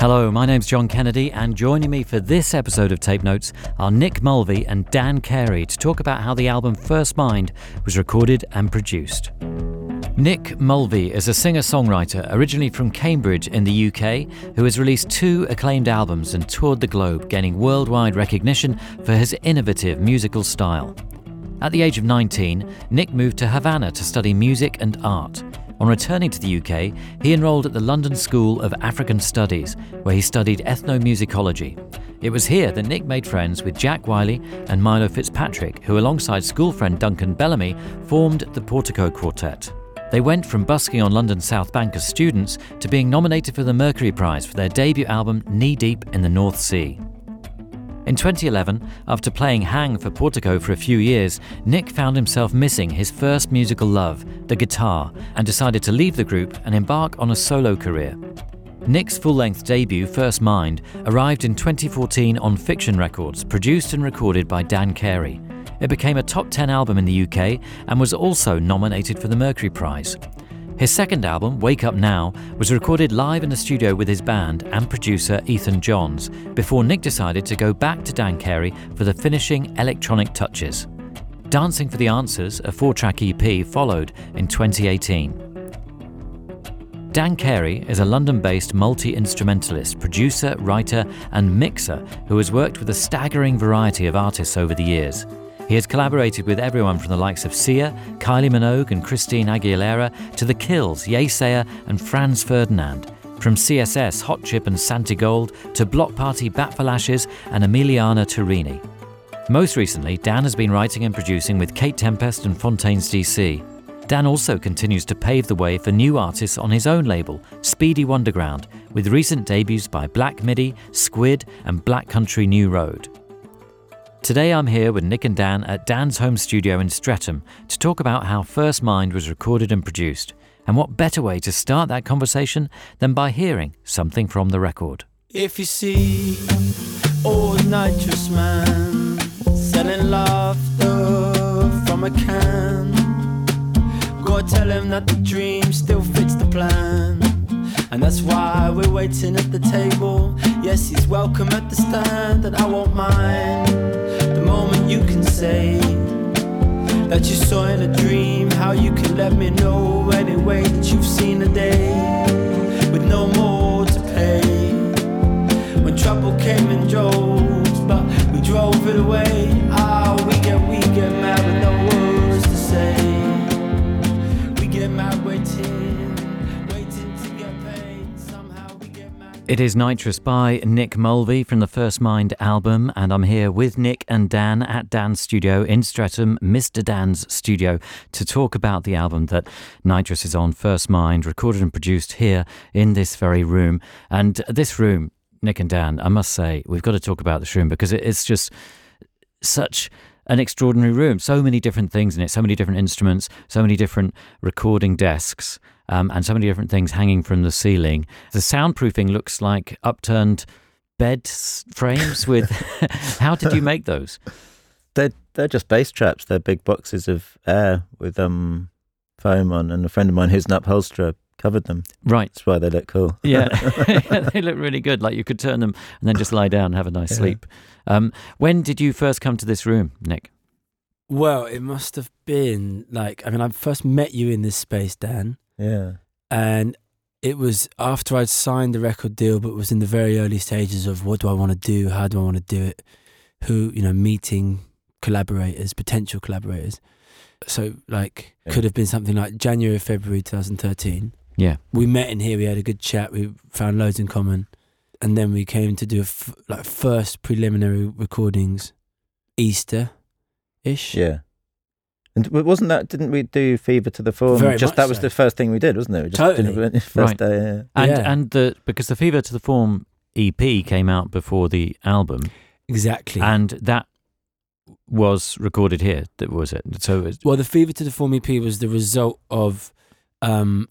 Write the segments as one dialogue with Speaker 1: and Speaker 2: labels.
Speaker 1: Hello, my name's John Kennedy, and joining me for this episode of Tape Notes are Nick Mulvey and Dan Carey to talk about how the album First Mind was recorded and produced. Nick Mulvey is a singer songwriter originally from Cambridge in the UK who has released two acclaimed albums and toured the globe, gaining worldwide recognition for his innovative musical style. At the age of 19, Nick moved to Havana to study music and art. On returning to the UK, he enrolled at the London School of African Studies, where he studied ethnomusicology. It was here that Nick made friends with Jack Wyllie and Milo Fitzpatrick, who, alongside school friend Duncan Bellamy, formed the Portico Quartet. They went from busking on London's South Bank as students to being nominated for the Mercury Prize for their debut album Knee Deep in the North Sea. In 2011, after playing Hang for Portico for a few years, Nick found himself missing his first musical love, the guitar, and decided to leave the group and embark on a solo career. Nick's full length debut, First Mind, arrived in 2014 on Fiction Records, produced and recorded by Dan Carey. It became a top 10 album in the UK and was also nominated for the Mercury Prize. His second album, Wake Up Now, was recorded live in the studio with his band and producer Ethan Johns before Nick decided to go back to Dan Carey for the finishing electronic touches. Dancing for the Answers, a four track EP, followed in 2018. Dan Carey is a London based multi instrumentalist, producer, writer, and mixer who has worked with a staggering variety of artists over the years. He has collaborated with everyone from the likes of Sia, Kylie Minogue, and Christina Aguilera to The Kills, Yeasayer, and Franz Ferdinand. From CSS, Hot Chip, and Santigold to Bloc Party, Bat for Lashes, and Emiliana Torrini. Most recently, Dan has been writing and producing with Kate Tempest and Fontaines DC. Dan also continues to pave the way for new artists on his own label, Speedy Wonderground, with recent debuts by Black Midi, Squid, and Black Country New Road. Today I'm here with Nick and Dan at Dan's home studio in Streatham to talk about how First Mind was recorded and produced. And what better way to start that conversation than by hearing something from the record?
Speaker 2: If you see old nitrous man selling laughter from a can, go tell him that the dream still fits the plan. And that's why we're waiting at the table. Yes, he's welcome at the stand, and I won't mind the moment you can say that you saw in a dream. How you can let me know anyway that you've seen a day with no more to pay. When trouble came in droves, but we drove it away. Ah, we get we get mad with no words to say. We get mad waiting
Speaker 1: It is Nitrous by Nick Mulvey from the First Mind album, and I'm here with Nick and Dan at Dan's studio in Streatham, Mr. Dan's studio, to talk about the album that Nitrous is on, First Mind, recorded and produced here in this very room. And this room, Nick and Dan, I must say, we've got to talk about this room because it's just such an extraordinary room. So many different things in it, so many different instruments, so many different recording desks, um, and so many different things hanging from the ceiling. The soundproofing looks like upturned bed frames with. How did you make those?
Speaker 3: They're they're just bass traps. They're big boxes of air with um foam on, and a friend of mine who's an upholsterer covered them.
Speaker 1: Right.
Speaker 3: That's why they look cool.
Speaker 1: Yeah, they look really good. Like you could turn them and then just lie down and have a nice
Speaker 3: Yeah.
Speaker 1: sleep. Um, when did you first come to this room, Nick?
Speaker 2: Well, it must have been like I mean, I first met you in this space, Dan,
Speaker 3: Yeah.
Speaker 2: and it was after I'd signed the record deal, but was in the very early stages of what do I want to do, how do I want to do it, who you know, meeting collaborators, potential collaborators. So like,
Speaker 3: Yeah.
Speaker 2: could have been something like January, February, 2013.
Speaker 1: Yeah.
Speaker 2: we met in here. We had a good chat. We found loads in common, and then we came to do a f- like first preliminary recordings, Easter, ish.
Speaker 3: Yeah. And wasn't that? Didn't we do Fever to the Form?
Speaker 2: Very
Speaker 3: just
Speaker 2: much
Speaker 3: that was
Speaker 2: so.
Speaker 3: the first thing we did, wasn't it? We just
Speaker 2: Totally.
Speaker 3: did it first
Speaker 1: Right.
Speaker 3: day. Yeah.
Speaker 1: And
Speaker 2: Yeah.
Speaker 1: and the because the Fever to the Form EP came out before the album,
Speaker 2: exactly.
Speaker 1: and that was recorded here. That was it. So it's,
Speaker 2: Well, the Fever to the Form EP was the result of um,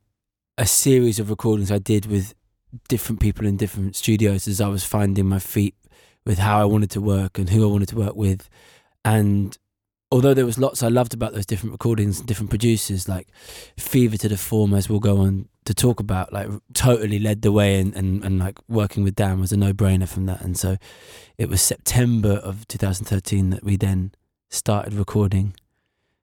Speaker 2: a series of recordings I did with different people in different studios as I was finding my feet with how I wanted to work and who I wanted to work with. And although there was lots I loved about those different recordings and different producers, like Fever to the Form, as we'll go on to talk about, like totally led the way and, and, and like working with Dan was a no brainer from that. And so it was September of 2013 that we then started recording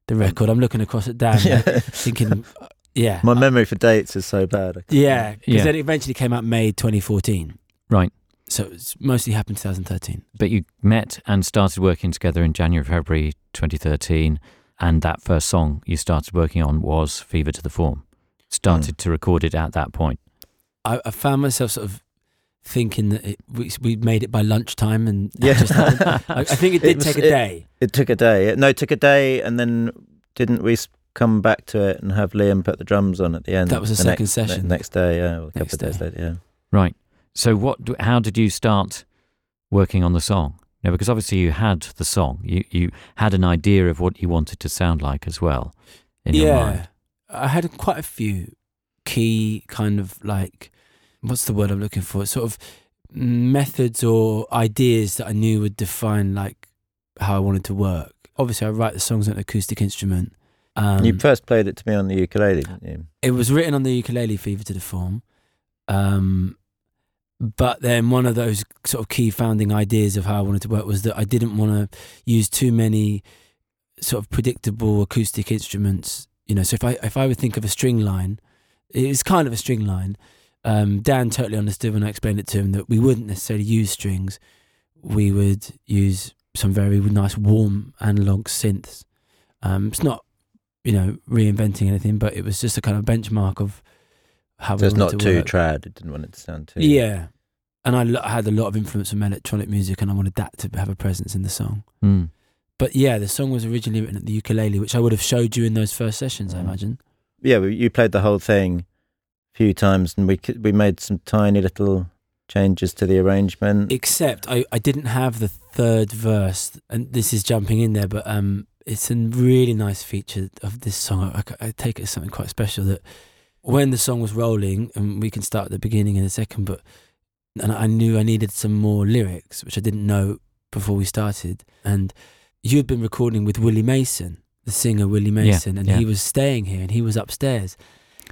Speaker 2: the record. I'm looking across at Dan,
Speaker 3: yeah.
Speaker 2: thinking, uh, yeah,
Speaker 3: My memory for dates is so bad.
Speaker 2: yeah, because
Speaker 1: Yeah.
Speaker 2: then it eventually came out May 2014.
Speaker 1: right.
Speaker 2: So it's mostly happened 2013.
Speaker 1: But you met and started working together in January, February 2013, and that first song you started working on was "Fever to the Form." Started mm. to record it at that point.
Speaker 2: I, I found myself sort of thinking that it, we we made it by lunchtime, and
Speaker 3: Yeah.
Speaker 2: I, I think it did
Speaker 3: It was-
Speaker 2: take a day.
Speaker 3: It took a day. No, it took a day, and then didn't we s- come back to it and have Liam put the drums on at the end?
Speaker 2: That was the
Speaker 3: next-
Speaker 2: second session.
Speaker 3: The next day, yeah, a couple
Speaker 2: Next
Speaker 3: of days
Speaker 2: day.
Speaker 3: later, yeah.
Speaker 1: Right. So, what? How did you start working on the song? No, because obviously you had the song. You you had an idea of what you wanted to sound like as well in your mind.
Speaker 2: Yeah, I had quite a few key kind of like what's the word I'm looking for? Sort of methods or ideas that I knew would define like how I wanted to work. Obviously, I write the songs on an acoustic instrument. Um,
Speaker 3: you first played it to me on the ukulele, didn't you?
Speaker 2: it was written on the ukulele fever to the form um but then one of those sort of key founding ideas of how I wanted to work was that I didn't want to use too many sort of predictable acoustic instruments you know so if I if I would think of a string line it's kind of a string line um Dan totally understood when I explained it to him that we wouldn't necessarily use strings we would use some very nice warm analog synths um it's not you know reinventing anything but it was just a kind of benchmark of how
Speaker 3: So
Speaker 2: we
Speaker 3: it's not
Speaker 2: to
Speaker 3: too
Speaker 2: work.
Speaker 3: trad. It didn't want it to sound too.
Speaker 2: Yeah. And I, lo- I had a lot of influence from electronic music and I wanted that to have a presence in the song.
Speaker 1: Mm.
Speaker 2: But yeah, the song was originally written at the ukulele, which I would have showed you in those first sessions, I imagine.
Speaker 3: yeah. we- You played the whole thing a few times, and we c- we made some tiny little changes to the arrangement.
Speaker 2: Except I, I didn't have the third verse, and this is jumping in there, but um, it's a really nice feature of this song. I, I take it as something quite special that when the song was rolling, and we can start at the beginning in a second, but and I knew I needed some more lyrics, which I didn't know before we started. And you had been recording with Willie Mason, the singer Willie Mason, and
Speaker 1: yeah.
Speaker 2: he was staying here and he was upstairs.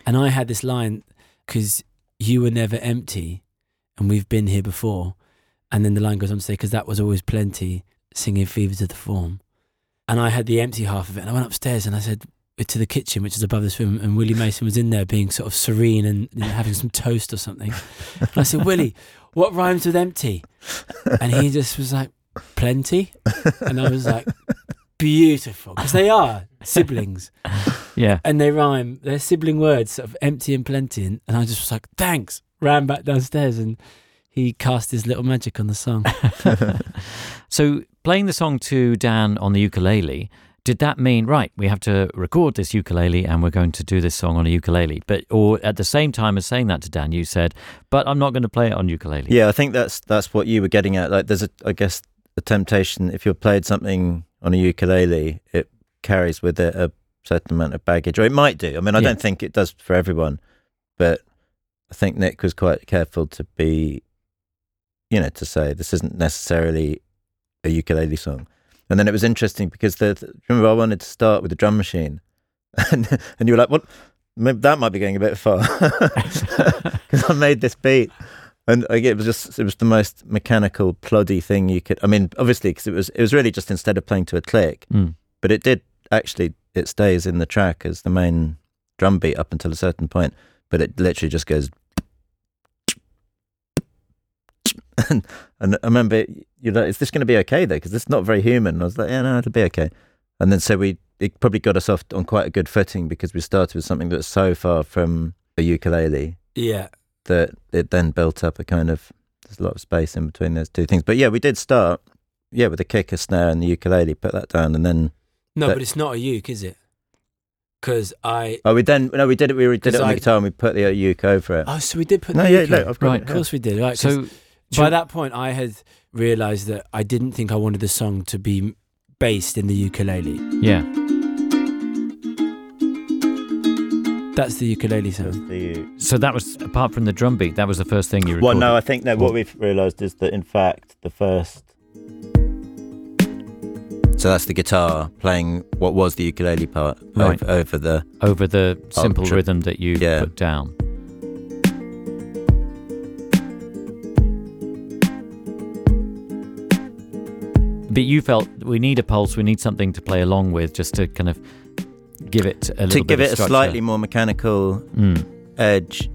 Speaker 2: And I had this line because you were never empty and we've been here before. And then the line goes on to say, because that was always plenty, singing Fever to the Form. And I had the empty half of it. And I went upstairs and I said, to the kitchen, which is above this room, and Willie Mason was in there being sort of serene and you know, having some toast or something. And I said, Willie, what rhymes with empty? And he just was like, plenty. And I was like, beautiful. Because they are siblings
Speaker 1: Yeah.
Speaker 2: and they rhyme. They're sibling words, sort of empty and plenty. And, and I just was like, thanks. Ran back downstairs and he cast his little magic on the song.
Speaker 1: so playing the song to Dan on the ukulele, did that mean right? We have to record this ukulele, and we're going to do this song on a ukulele. But or at the same time as saying that to Dan, you said, "But I'm not going to play it on ukulele."
Speaker 3: Yeah, I think that's that's what you were getting at. Like, there's a, I guess, a temptation if you've played something on a ukulele, it carries with it a certain amount of baggage, or it might do. I mean, I
Speaker 1: Yeah.
Speaker 3: don't think it does for everyone, but I think Nick was quite careful to be, you know, to say this isn't necessarily a ukulele song. And then it was interesting because the, the remember I wanted to start with the drum machine, and and you were like, "What? Maybe that might be going a bit far," because I made this beat. And like, it was just it was the most mechanical, ploddy thing you could. I mean, obviously, because it was it was really just instead of playing to a click,
Speaker 1: Mm.
Speaker 3: but it did actually it stays in the track as the main drum beat up until a certain point, but it literally just goes. And, and I remember you're like, "Is this going to be okay though? Because it's not very human." And I was like, "Yeah, no, it'll be okay." And then so we it probably got us off on quite a good footing because we started with something that's so far from a ukulele
Speaker 2: Yeah.
Speaker 3: that it then built up a kind of there's a lot of space in between those two things. But yeah, we did start yeah with a kick, a snare, and the ukulele. Put that down, and then
Speaker 2: No,
Speaker 3: But-
Speaker 2: but it's not a uke, is it? Because I.
Speaker 3: oh, we then no, we did it. We did it on
Speaker 2: I-
Speaker 3: the guitar, and we put the uke over it.
Speaker 2: Oh, so we did put
Speaker 3: no,
Speaker 2: the
Speaker 3: yeah,
Speaker 2: uke.
Speaker 3: look, I've got
Speaker 1: Right.
Speaker 3: it
Speaker 2: Of course we did. Right. 'cause
Speaker 1: So
Speaker 2: by that point, I had realized that I didn't think I wanted the song to be based in the ukulele.
Speaker 1: Yeah.
Speaker 2: That's the ukulele sound.
Speaker 3: The-
Speaker 1: So that was apart from the drum beat, that was the first thing you
Speaker 3: Well,
Speaker 1: recorded.
Speaker 3: no, I think that what we've realised is that in fact the first. So that's the guitar playing what was the ukulele part
Speaker 1: Right.
Speaker 3: over, over the.
Speaker 1: over the simple
Speaker 3: tri-
Speaker 1: rhythm that you
Speaker 3: Yeah.
Speaker 1: put down. But you felt we need a pulse, we need something to play along with, just to kind of give it a little bit.
Speaker 3: To
Speaker 1: give
Speaker 3: it a slightly more mechanical
Speaker 1: Mm.
Speaker 3: edge,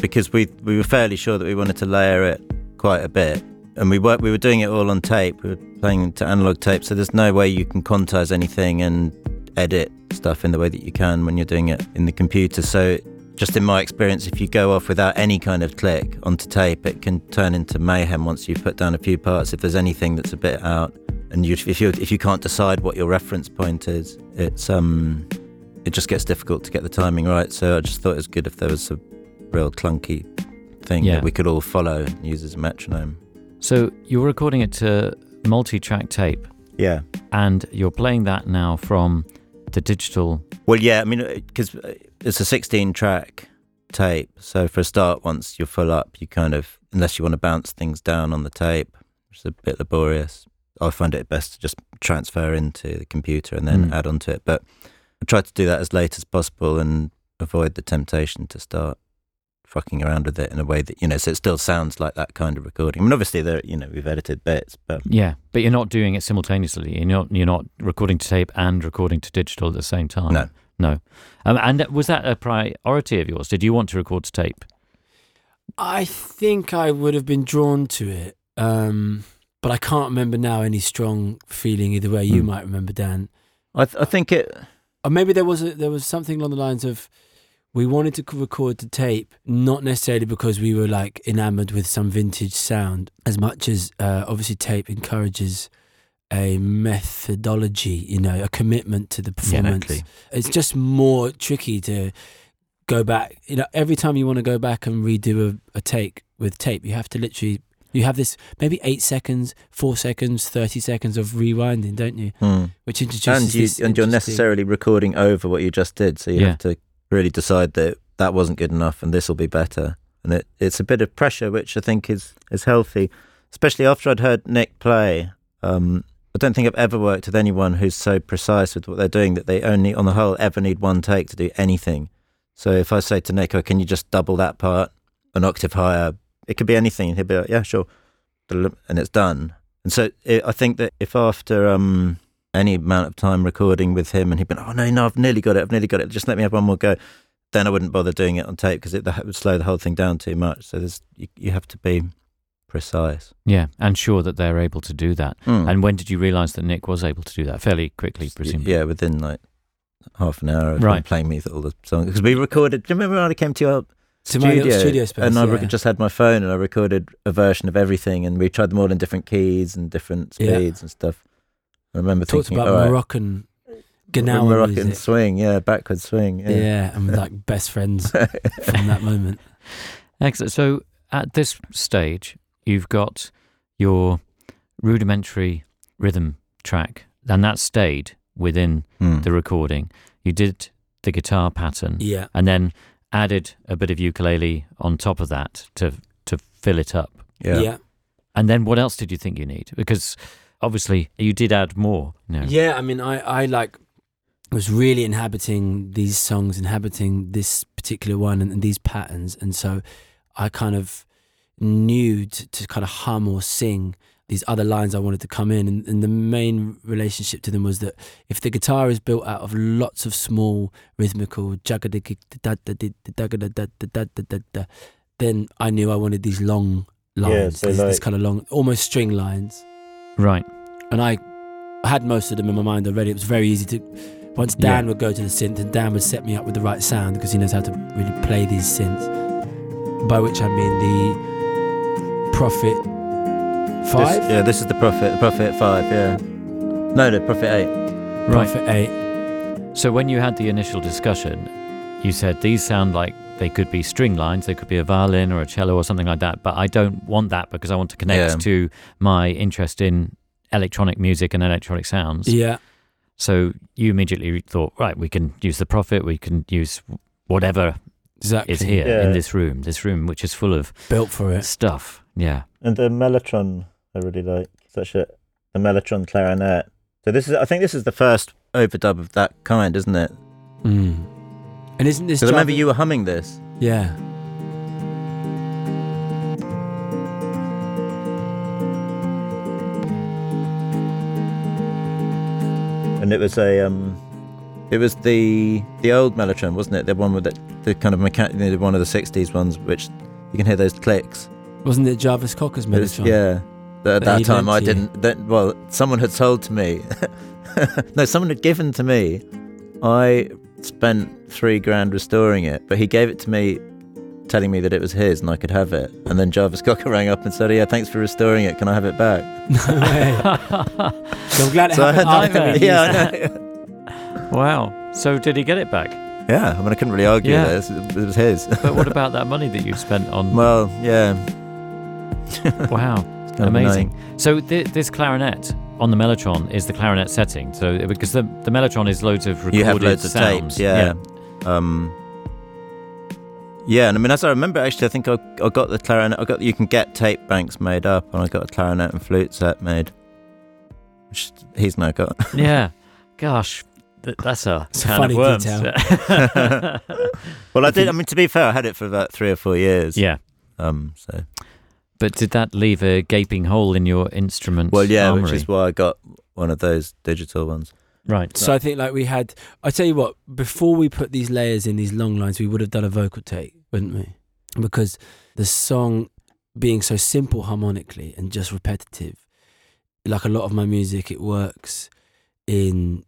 Speaker 3: because we we were fairly sure that we wanted to layer it quite a bit, and we were we were doing it all on tape. We were playing to analog tape, so there's no way you can quantize anything and edit stuff in the way that you can when you're doing it in the computer. So. Just in my experience, if you go off without any kind of click onto tape, it can turn into mayhem once you've put down a few parts. If there's anything that's a bit out, and you, if you if you can't decide what your reference point is, it's um, it just gets difficult to get the timing right. So I just thought it was good if there was a real clunky thing
Speaker 1: Yeah.
Speaker 3: that we could all follow and use as a metronome.
Speaker 1: So you were recording it to multi-track tape,
Speaker 3: Yeah.
Speaker 1: and you're playing that now from the digital.
Speaker 3: Well, yeah. I mean, because it's a 16 track tape. So for a start, once you're full up, you kind of, unless you want to bounce things down on the tape, which is a bit laborious, I find it best to just transfer into the computer and then
Speaker 1: Mm.
Speaker 3: add onto it. But I try to do that as late as possible and avoid the temptation to start fucking around with it in a way that, you know, so it still sounds like that kind of recording. I mean, obviously, there, you know, we've edited bits, but
Speaker 1: Yeah, but you're not doing it simultaneously. You're not. You're not recording to tape and recording to digital at the same time.
Speaker 3: no.
Speaker 1: No. Um, and was that a priority of yours? Did you want to record to tape?
Speaker 2: I think I would have been drawn to it, um, but I can't remember now any strong feeling either way. You
Speaker 1: Hmm.
Speaker 2: might remember, Dan.
Speaker 3: I, th- I think it,
Speaker 2: Or maybe there was a, there was something along the lines of we wanted to record to tape, not necessarily because we were like enamored with some vintage sound, as much as uh, obviously tape encourages a methodology, you know, a commitment to the performance.
Speaker 3: totally.
Speaker 2: It's just more tricky to go back. You know, every time you want to go back and redo a, a take with tape, you have to literally. You have this maybe eight seconds, four seconds, thirty seconds of rewinding, don't you?
Speaker 3: hmm.
Speaker 2: Which introduces
Speaker 3: and you
Speaker 2: this
Speaker 3: and you're necessarily recording over what you just did, so you
Speaker 1: Yeah.
Speaker 3: have to really decide that that wasn't good enough and this will be better. And it, it's a bit of pressure, which I think is is healthy, especially after I'd heard Nick play. Um, I don't think I've ever worked with anyone who's so precise with what they're doing that they only, on the whole, ever need one take to do anything. So if I say to Nick, "Oh, can you just double that part an octave higher?" It could be anything. He'd be like, "Yeah, sure," and it's done. And so it, I think that if after um, any amount of time recording with him and he'd been, oh no, no, I've nearly got it, I've nearly got it, just let me have one more go, then I wouldn't bother doing it on tape because it that would slow the whole thing down too much. So you, you have to be precise.
Speaker 1: Yeah, and sure that they're able to do that.
Speaker 3: Mm.
Speaker 1: And when did you realise that Nick was able to do that? Fairly quickly, presumably.
Speaker 3: yeah, within like half an hour of him
Speaker 1: Right.
Speaker 3: playing me all the songs because we recorded. Do you remember when I came to your
Speaker 2: to my
Speaker 3: studio,
Speaker 2: studio space.
Speaker 3: and I
Speaker 2: yeah.
Speaker 3: just had my phone and I recorded a version of everything and we tried them all in different keys and different
Speaker 2: Yeah.
Speaker 3: speeds and stuff. I remember
Speaker 2: talked
Speaker 3: thinking,
Speaker 2: about Moroccan Gnawa
Speaker 3: Moroccan
Speaker 2: music.
Speaker 3: swing, yeah, backward swing,
Speaker 2: Yeah.
Speaker 3: yeah.
Speaker 2: and we're like best friends from that moment.
Speaker 1: Excellent. So at this stage, you've got your rudimentary rhythm track, and that stayed within
Speaker 3: Hmm.
Speaker 1: the recording. You did the guitar pattern,
Speaker 2: Yeah,
Speaker 1: and then added a bit of ukulele on top of that to to fill it up.
Speaker 2: yeah,
Speaker 3: yeah.
Speaker 2: yeah.
Speaker 1: And then what else did you think you need? Because obviously you did add more. You know.
Speaker 2: I mean, I I like was really inhabiting these songs, inhabiting this particular one and, and these patterns, and so I kind of new to, kind of hum or sing these other lines I wanted to come in. And, and, the main relationship to them was that if the guitar is built out of lots of small rhythmical then I knew I wanted these long lines, yeah,
Speaker 3: so
Speaker 2: these,
Speaker 3: like...
Speaker 2: this kind of long, almost string lines.
Speaker 1: Right.
Speaker 2: And I had most of them in my mind already. It was very easy to. Once Dan yeah. would go to the synth, and Dan would set me up with the right sound because he knows how to really play these synths. By which I mean the Prophet Five,
Speaker 3: This, yeah, this is the Prophet, the Prophet 5, yeah. No, the Prophet 8.
Speaker 1: Right.
Speaker 2: Prophet Eight.
Speaker 1: So when you had the initial discussion, you said these sound like they could be string lines, they could be a violin or a cello or something like that, but I don't want that because I want to connect
Speaker 3: Yeah.
Speaker 1: to my interest in electronic music and electronic sounds.
Speaker 2: Yeah.
Speaker 1: So you immediately thought, right, we can use the Prophet, we can use whatever
Speaker 2: Exactly.
Speaker 1: is here
Speaker 3: Yeah.
Speaker 1: in this room, this room which is full of
Speaker 2: Built for it.
Speaker 1: stuff. Yeah.
Speaker 3: And the Mellotron, I really like such a the Mellotron clarinet. So this is, I think, this is the first overdub of that kind, isn't it?
Speaker 2: Mm. And isn't this?
Speaker 3: Because I remember you were humming this.
Speaker 2: Yeah.
Speaker 3: and it was a um it was the the old mellotron wasn't it the one with the, the kind of mechanic the one of the 60s ones which you can hear those clicks
Speaker 2: Wasn't it Jarvis Cocker's
Speaker 3: It was- yeah But at
Speaker 2: That
Speaker 3: that time i didn't that, well someone had sold to me no someone had given to me i spent three grand restoring it but he gave it to me telling me that it was his and i could have it and then jarvis cocker rang up and said oh, yeah thanks for restoring it can i have it back
Speaker 2: No way. So I'm glad it
Speaker 3: so i had
Speaker 2: after
Speaker 3: yeah I know.
Speaker 1: Wow. So did he get it back?
Speaker 3: yeah i mean i couldn't really argue
Speaker 1: Yeah.
Speaker 3: this it was his
Speaker 1: But what about that money that you spent on?
Speaker 3: well yeah
Speaker 1: wow. Amazing.
Speaker 3: annoying.
Speaker 1: So th- this clarinet on the Mellotron is the clarinet setting. So because the the Mellotron is loads of recorded
Speaker 3: You have loads of tapes, yeah. Um, yeah, and I mean, as I remember, actually, I think I, I got the clarinet. I got you can get tape banks made up, and I got a clarinet and flute set made, which he's now got.
Speaker 1: Yeah. Gosh, th- that's a
Speaker 2: It's a
Speaker 1: can
Speaker 2: funny
Speaker 1: of worms.
Speaker 3: well, I did. I mean, to be fair, I had it for about three or four years.
Speaker 1: yeah.
Speaker 3: Um. So.
Speaker 1: But did that leave a gaping hole in your instrument?
Speaker 3: Well, yeah,
Speaker 1: armory?
Speaker 3: which is why I got one of those digital ones.
Speaker 1: right.
Speaker 2: So I think like we had. I tell you what. Before we put these layers in these long lines, we would have done a vocal take, wouldn't we? Because the song being so simple harmonically and just repetitive, like a lot of my music, it works in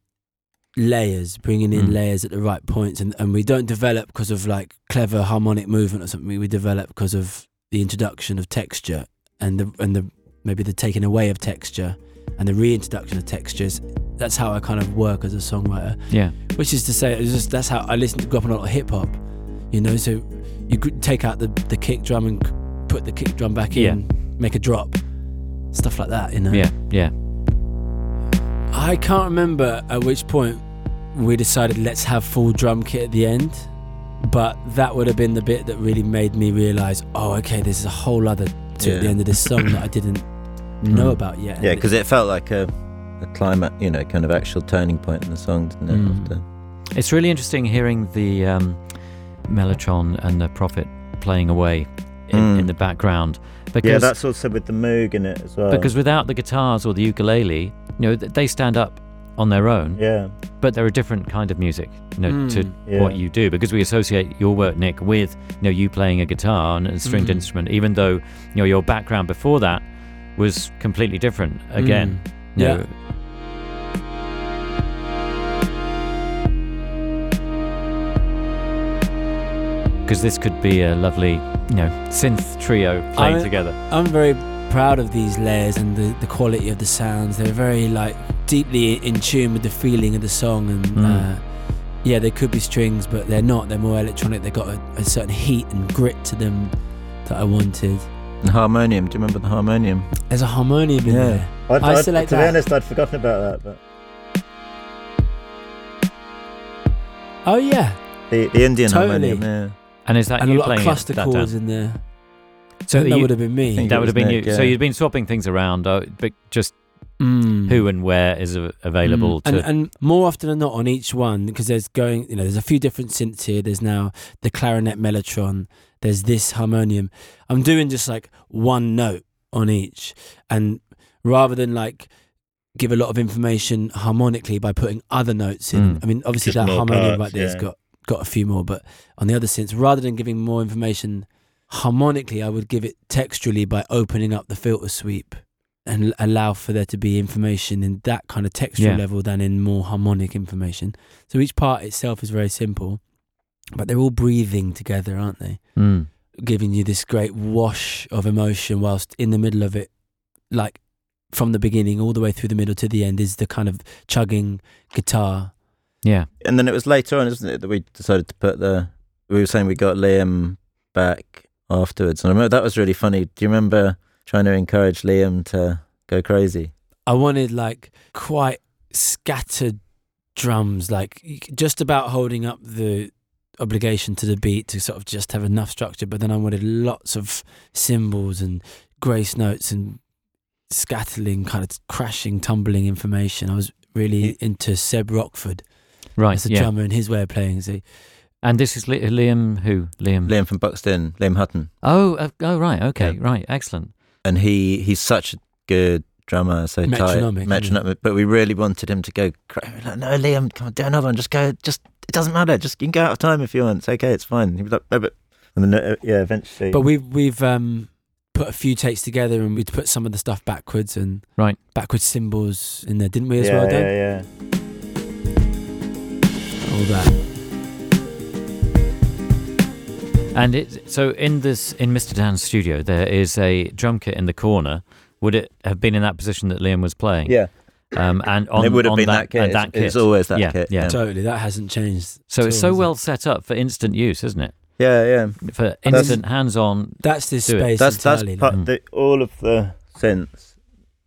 Speaker 2: layers, bringing in
Speaker 1: Mm.
Speaker 2: layers at the right points, and and we don't develop because of like clever harmonic movement or something. We develop because of the introduction of texture and the and the maybe the taking away of texture and the reintroduction of textures. That's how I kind of work as a songwriter.
Speaker 1: Yeah.
Speaker 2: Which is to say, it's just that's how I listen to grew up on a lot of hip hop. You know, so you could take out the the kick drum and put the kick drum back in, make a drop, stuff like that. You know.
Speaker 1: Yeah. Yeah.
Speaker 2: I can't remember at which point we decided let's have full drum kit at the end, but that would have been the bit that really made me realize, oh, okay, there's a whole other to
Speaker 3: Yeah.
Speaker 2: the end of this song that I didn't know
Speaker 1: Mm.
Speaker 2: about yet.
Speaker 3: Yeah, because it felt like a, a climate, you know, kind of actual turning point in the song, didn't it?
Speaker 2: Mm.
Speaker 3: After-
Speaker 1: It's really interesting hearing the um, Mellotron and the Prophet playing away in,
Speaker 3: Mm.
Speaker 1: in the background. Because,
Speaker 3: Yeah, that's also with the Moog in it as well.
Speaker 1: because without the guitars or the ukulele, you know, they stand up on their own,
Speaker 3: yeah,
Speaker 1: but they're a different kind of music, you know, to
Speaker 2: Mm.
Speaker 3: yeah.
Speaker 1: what you do. Because we associate your work, Nick, with you know you playing a guitar and a stringed
Speaker 2: Mm.
Speaker 1: instrument, even though you know your background before that was completely different. Again,
Speaker 2: Mm.
Speaker 1: you
Speaker 2: Yeah.
Speaker 1: know, because this could be a lovely, you know, synth trio playing
Speaker 2: I-
Speaker 1: together.
Speaker 2: I'm very proud of these layers and the, the quality of the sounds. They're very like deeply in tune with the feeling of the song and
Speaker 1: Mm.
Speaker 2: uh, yeah, they could be strings, but they're not. They're more electronic. They've got a, a certain heat and grit to them that I wanted.
Speaker 3: And harmonium. Do you remember the harmonium?
Speaker 2: There's a harmonium in
Speaker 3: Yeah.
Speaker 2: there.
Speaker 3: I'd,
Speaker 2: I select
Speaker 3: to
Speaker 2: that.
Speaker 3: be honest, I'd forgotten about that. But
Speaker 2: Oh yeah,
Speaker 3: the, the Indian
Speaker 2: Totally.
Speaker 3: harmonium, yeah.
Speaker 1: And is that
Speaker 2: and a
Speaker 1: you
Speaker 2: lot of
Speaker 1: playing it,
Speaker 2: cluster
Speaker 1: that
Speaker 2: chords in there.
Speaker 1: So
Speaker 2: that
Speaker 1: you-
Speaker 2: would have been me.
Speaker 1: that would have been
Speaker 3: Nick,
Speaker 1: you. So you'd been swapping things around, uh, but just
Speaker 2: Mm.
Speaker 1: who and where is available
Speaker 2: Mm.
Speaker 1: to.
Speaker 2: and, and more often than not on each one because there's going you know there's a few different synths here there's now the clarinet mellotron there's this harmonium i'm doing just like one note on each and rather than like give a lot of information harmonically by putting other notes in
Speaker 1: Mm.
Speaker 2: i mean obviously
Speaker 3: Just
Speaker 2: that harmonium
Speaker 3: parts,
Speaker 2: right there's
Speaker 3: yeah.
Speaker 2: got got a few more but on the other synths rather than giving more information harmonically i would give it texturally by opening up the filter sweep and allow for there to be information in that kind of textual
Speaker 1: Yeah.
Speaker 2: level than in more harmonic information. So each part itself is very simple, but they're all breathing together, aren't they?
Speaker 1: Mm.
Speaker 2: Giving you this great wash of emotion whilst in the middle of it, like from the beginning all the way through the middle to the end, is the kind of chugging guitar.
Speaker 1: Yeah.
Speaker 3: And then it was later on, isn't it, that we decided to put the. We were saying we got Liam back afterwards. And I remember that was really funny. Do you remember trying to encourage Liam to go crazy?
Speaker 2: I wanted like quite scattered drums, like just about holding up the obligation to the beat to sort of just have enough structure. But then I wanted lots of cymbals and grace notes and scattering, kind of crashing, tumbling information. I was really
Speaker 3: He-
Speaker 2: into Seb Rochford
Speaker 1: Right.
Speaker 2: as a
Speaker 1: Yeah.
Speaker 2: drummer and his way of playing. So
Speaker 1: And this is Liam who? Liam.
Speaker 3: Liam from Buxton, Liam Hutton,
Speaker 1: Oh, uh, oh, right. Okay.
Speaker 3: Yeah.
Speaker 1: Right. Excellent.
Speaker 3: And he he's such a good drummer, so
Speaker 2: Metronomic,
Speaker 3: tight,
Speaker 2: isn't
Speaker 3: metronomic. But we really wanted him to go. Like, no, Liam, come on, do another one. Just go. Just it doesn't matter. Just you can go out of time if you want. It's okay. It's fine. He was like, no, but and then uh, yeah, eventually.
Speaker 2: But we've we've um, put a few takes together and we'd put some of the stuff backwards and
Speaker 1: Right.
Speaker 2: backwards cymbals in there, didn't we as
Speaker 3: yeah,
Speaker 2: well, Dan?
Speaker 3: yeah, yeah.
Speaker 2: All that.
Speaker 1: And it so in this in Mr. Dan's studio there is a drum kit in the corner. Would it have been in that position that Liam was playing?
Speaker 3: Yeah,
Speaker 1: Um, and on
Speaker 3: and it would have
Speaker 1: on
Speaker 3: been
Speaker 1: that,
Speaker 3: that, kit.
Speaker 1: that
Speaker 3: it's,
Speaker 1: kit.
Speaker 3: it's always that
Speaker 1: Yeah,
Speaker 3: kit.
Speaker 1: yeah.
Speaker 2: Totally, that hasn't changed.
Speaker 1: so it's
Speaker 2: all,
Speaker 1: so well
Speaker 2: it?
Speaker 1: set up for instant use, isn't it?
Speaker 3: yeah, yeah.
Speaker 1: For instant hands-on.
Speaker 2: That's this
Speaker 1: Do it.
Speaker 2: space
Speaker 3: That's that's
Speaker 2: entirely.
Speaker 3: part,
Speaker 1: Mm.
Speaker 3: the, all of the synths,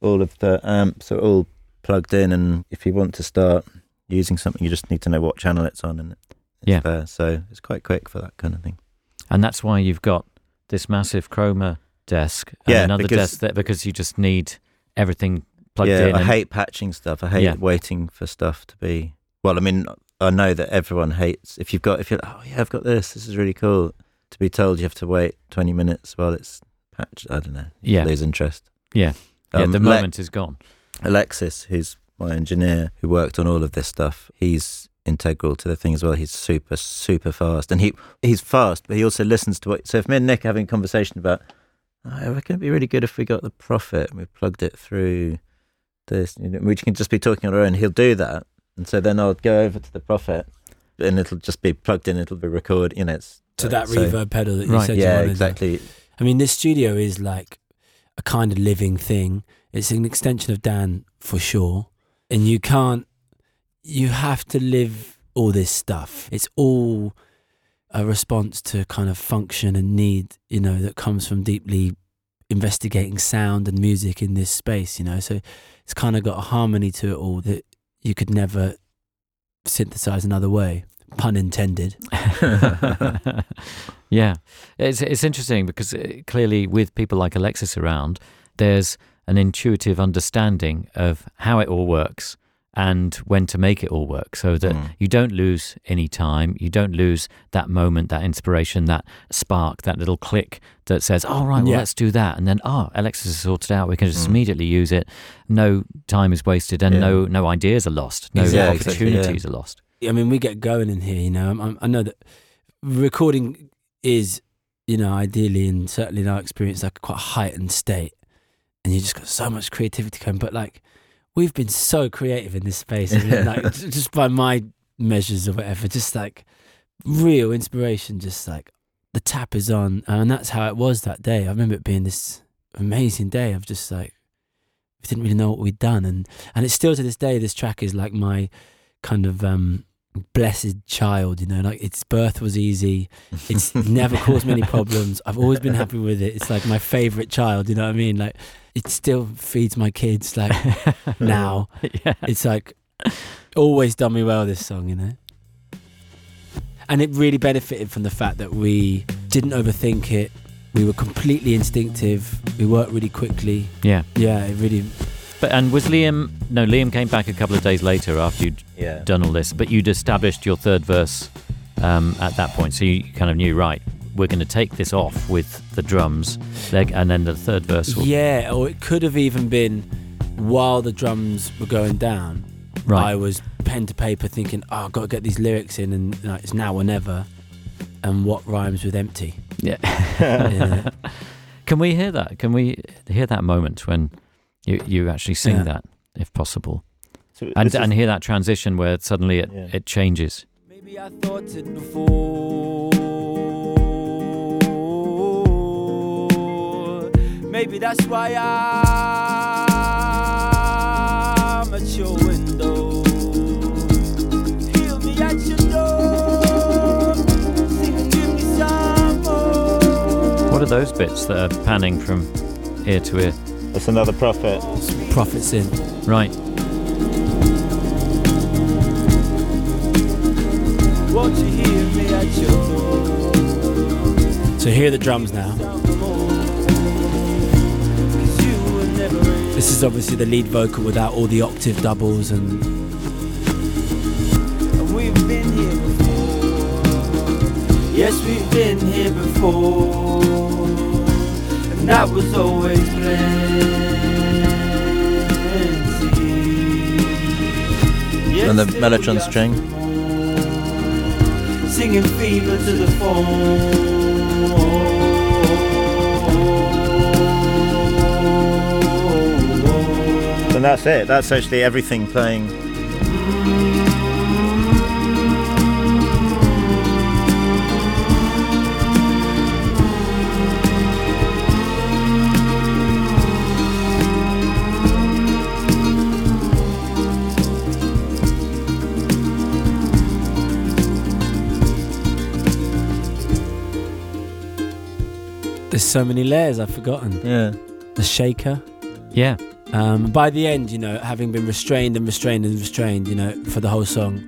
Speaker 3: all of the amps are all plugged in, and if you want to start using something, you just need to know what channel it's on, and it's
Speaker 1: Yeah.
Speaker 3: there. So it's quite quick for that kind of thing.
Speaker 1: And that's why you've got this massive chroma desk and
Speaker 3: Yeah,
Speaker 1: another
Speaker 3: because-
Speaker 1: desk there because you just need everything plugged
Speaker 3: yeah,
Speaker 1: in.
Speaker 3: I
Speaker 1: and-
Speaker 3: hate patching stuff. I hate
Speaker 1: Yeah.
Speaker 3: waiting for stuff to be. Well, I mean, I know that everyone hates if you've got if you're oh yeah, I've got this. This is really cool. To be told you have to wait twenty minutes while it's patched. I don't know.
Speaker 1: Yeah.
Speaker 3: lose interest.
Speaker 1: Yeah. yeah,
Speaker 3: Um,
Speaker 1: the
Speaker 3: Le-
Speaker 1: moment is gone.
Speaker 3: Alexis, who's my engineer who worked on all of this stuff, he's integral to the thing as well. He's super, super fast, and he he's fast, but he also listens to what. So if me and Nick are having a conversation about, "Oh, I reckon it'd be really good if we got the Prophet and we plugged it through this, you know, we can just be talking on our own. He'll do that, and so then I'll go over to the Prophet, and it'll just be plugged in. It'll be recorded. You know, it's
Speaker 2: to that
Speaker 3: so-
Speaker 2: reverb pedal that you
Speaker 1: Right,
Speaker 2: said
Speaker 3: Yeah,
Speaker 2: wanted.
Speaker 3: exactly.
Speaker 2: I mean, this studio is like a kind of living thing. It's an extension of Dan for sure. And you can't, you have to live all this stuff. It's all a response to kind of function and need, you know, that comes from deeply investigating sound and music in this space, you know. So it's kind of got a harmony to it all that you could never synthesize another way. Pun intended.
Speaker 1: yeah, it's it's interesting because uh, clearly with people like Alexis around, there's an intuitive understanding of how it all works and when to make it all work, so that
Speaker 3: Mm.
Speaker 1: you don't lose any time, you don't lose that moment, that inspiration, that spark, that little click that says, "Oh right, well
Speaker 2: Yeah.
Speaker 1: let's do that," and then oh, Alexis has sorted out. We can just
Speaker 3: Mm.
Speaker 1: immediately use it. No time is wasted, and
Speaker 3: Yeah.
Speaker 1: no no ideas are lost. No
Speaker 3: Yeah, exactly, yeah.
Speaker 1: opportunities are lost.
Speaker 2: I mean, we get going in here, you know. I'm, I'm, I know that recording is, you know, ideally and certainly in our experience, like quite a heightened state, and you just got so much creativity coming. But like, we've been so creative in this space, like just by my measures or whatever, just like real inspiration. Just like the tap is on, and that's how it was that day. I remember it being this amazing day of just like we didn't really know what we'd done, and and it's still to this day. This track is like my kind of um blessed child you know like its birth was easy. It's never caused me any problems. I've always been happy with it. It's like my favorite child you know what i mean? Like it still feeds my kids like now.
Speaker 1: Yeah.
Speaker 2: it's like always done me well this song you know? And it really benefited from the fact that we didn't overthink it. We were completely instinctive. We worked really quickly.
Speaker 1: Yeah.
Speaker 2: yeah it really
Speaker 1: But and was Liam? No, Liam came back a couple of days later after you'd
Speaker 3: Yeah.
Speaker 1: done all this. But you'd established your third verse um, at that point, so you kind of knew right. We're going to take this off with the drums, leg- and then the third verse. Will,
Speaker 2: Yeah, or it could have even been while the drums were going down.
Speaker 1: Right.
Speaker 2: I was pen to paper thinking, oh, I've got to get these lyrics in, and like, it's now or never. And what rhymes with empty?
Speaker 1: Yeah.
Speaker 2: Yeah.
Speaker 1: Can we hear that? Can we hear that moment when you you actually sing
Speaker 2: Yeah.
Speaker 1: that, if possible,
Speaker 3: So
Speaker 1: and
Speaker 3: is-
Speaker 1: and hear that transition where suddenly it,
Speaker 3: Yeah.
Speaker 1: it changes?
Speaker 4: Maybe I thought it before. Maybe that's why I'm at your window. Heal me at your door. Sing, give me some more.
Speaker 1: What are those bits that are panning from ear to ear?
Speaker 3: That's another prophet.
Speaker 2: Prophets in.
Speaker 1: Right.
Speaker 4: Won't you hear me at your?
Speaker 2: So here the drums now.
Speaker 4: Down the road. 'Cause you were never in.
Speaker 2: This is obviously the lead vocal without all the octave doubles and
Speaker 4: And we've been here before. Yes, we've been here before. And that was always plenty.
Speaker 3: And the
Speaker 4: Yesterday
Speaker 3: mellotron string.
Speaker 4: asked for more, Singing fever to the form.
Speaker 3: And that's it. That's actually everything playing.
Speaker 2: So many layers I've forgotten.
Speaker 3: Yeah.
Speaker 2: The shaker.
Speaker 1: Yeah.
Speaker 2: Um, by the end, you know, having been restrained and restrained and restrained, you know, for the whole song,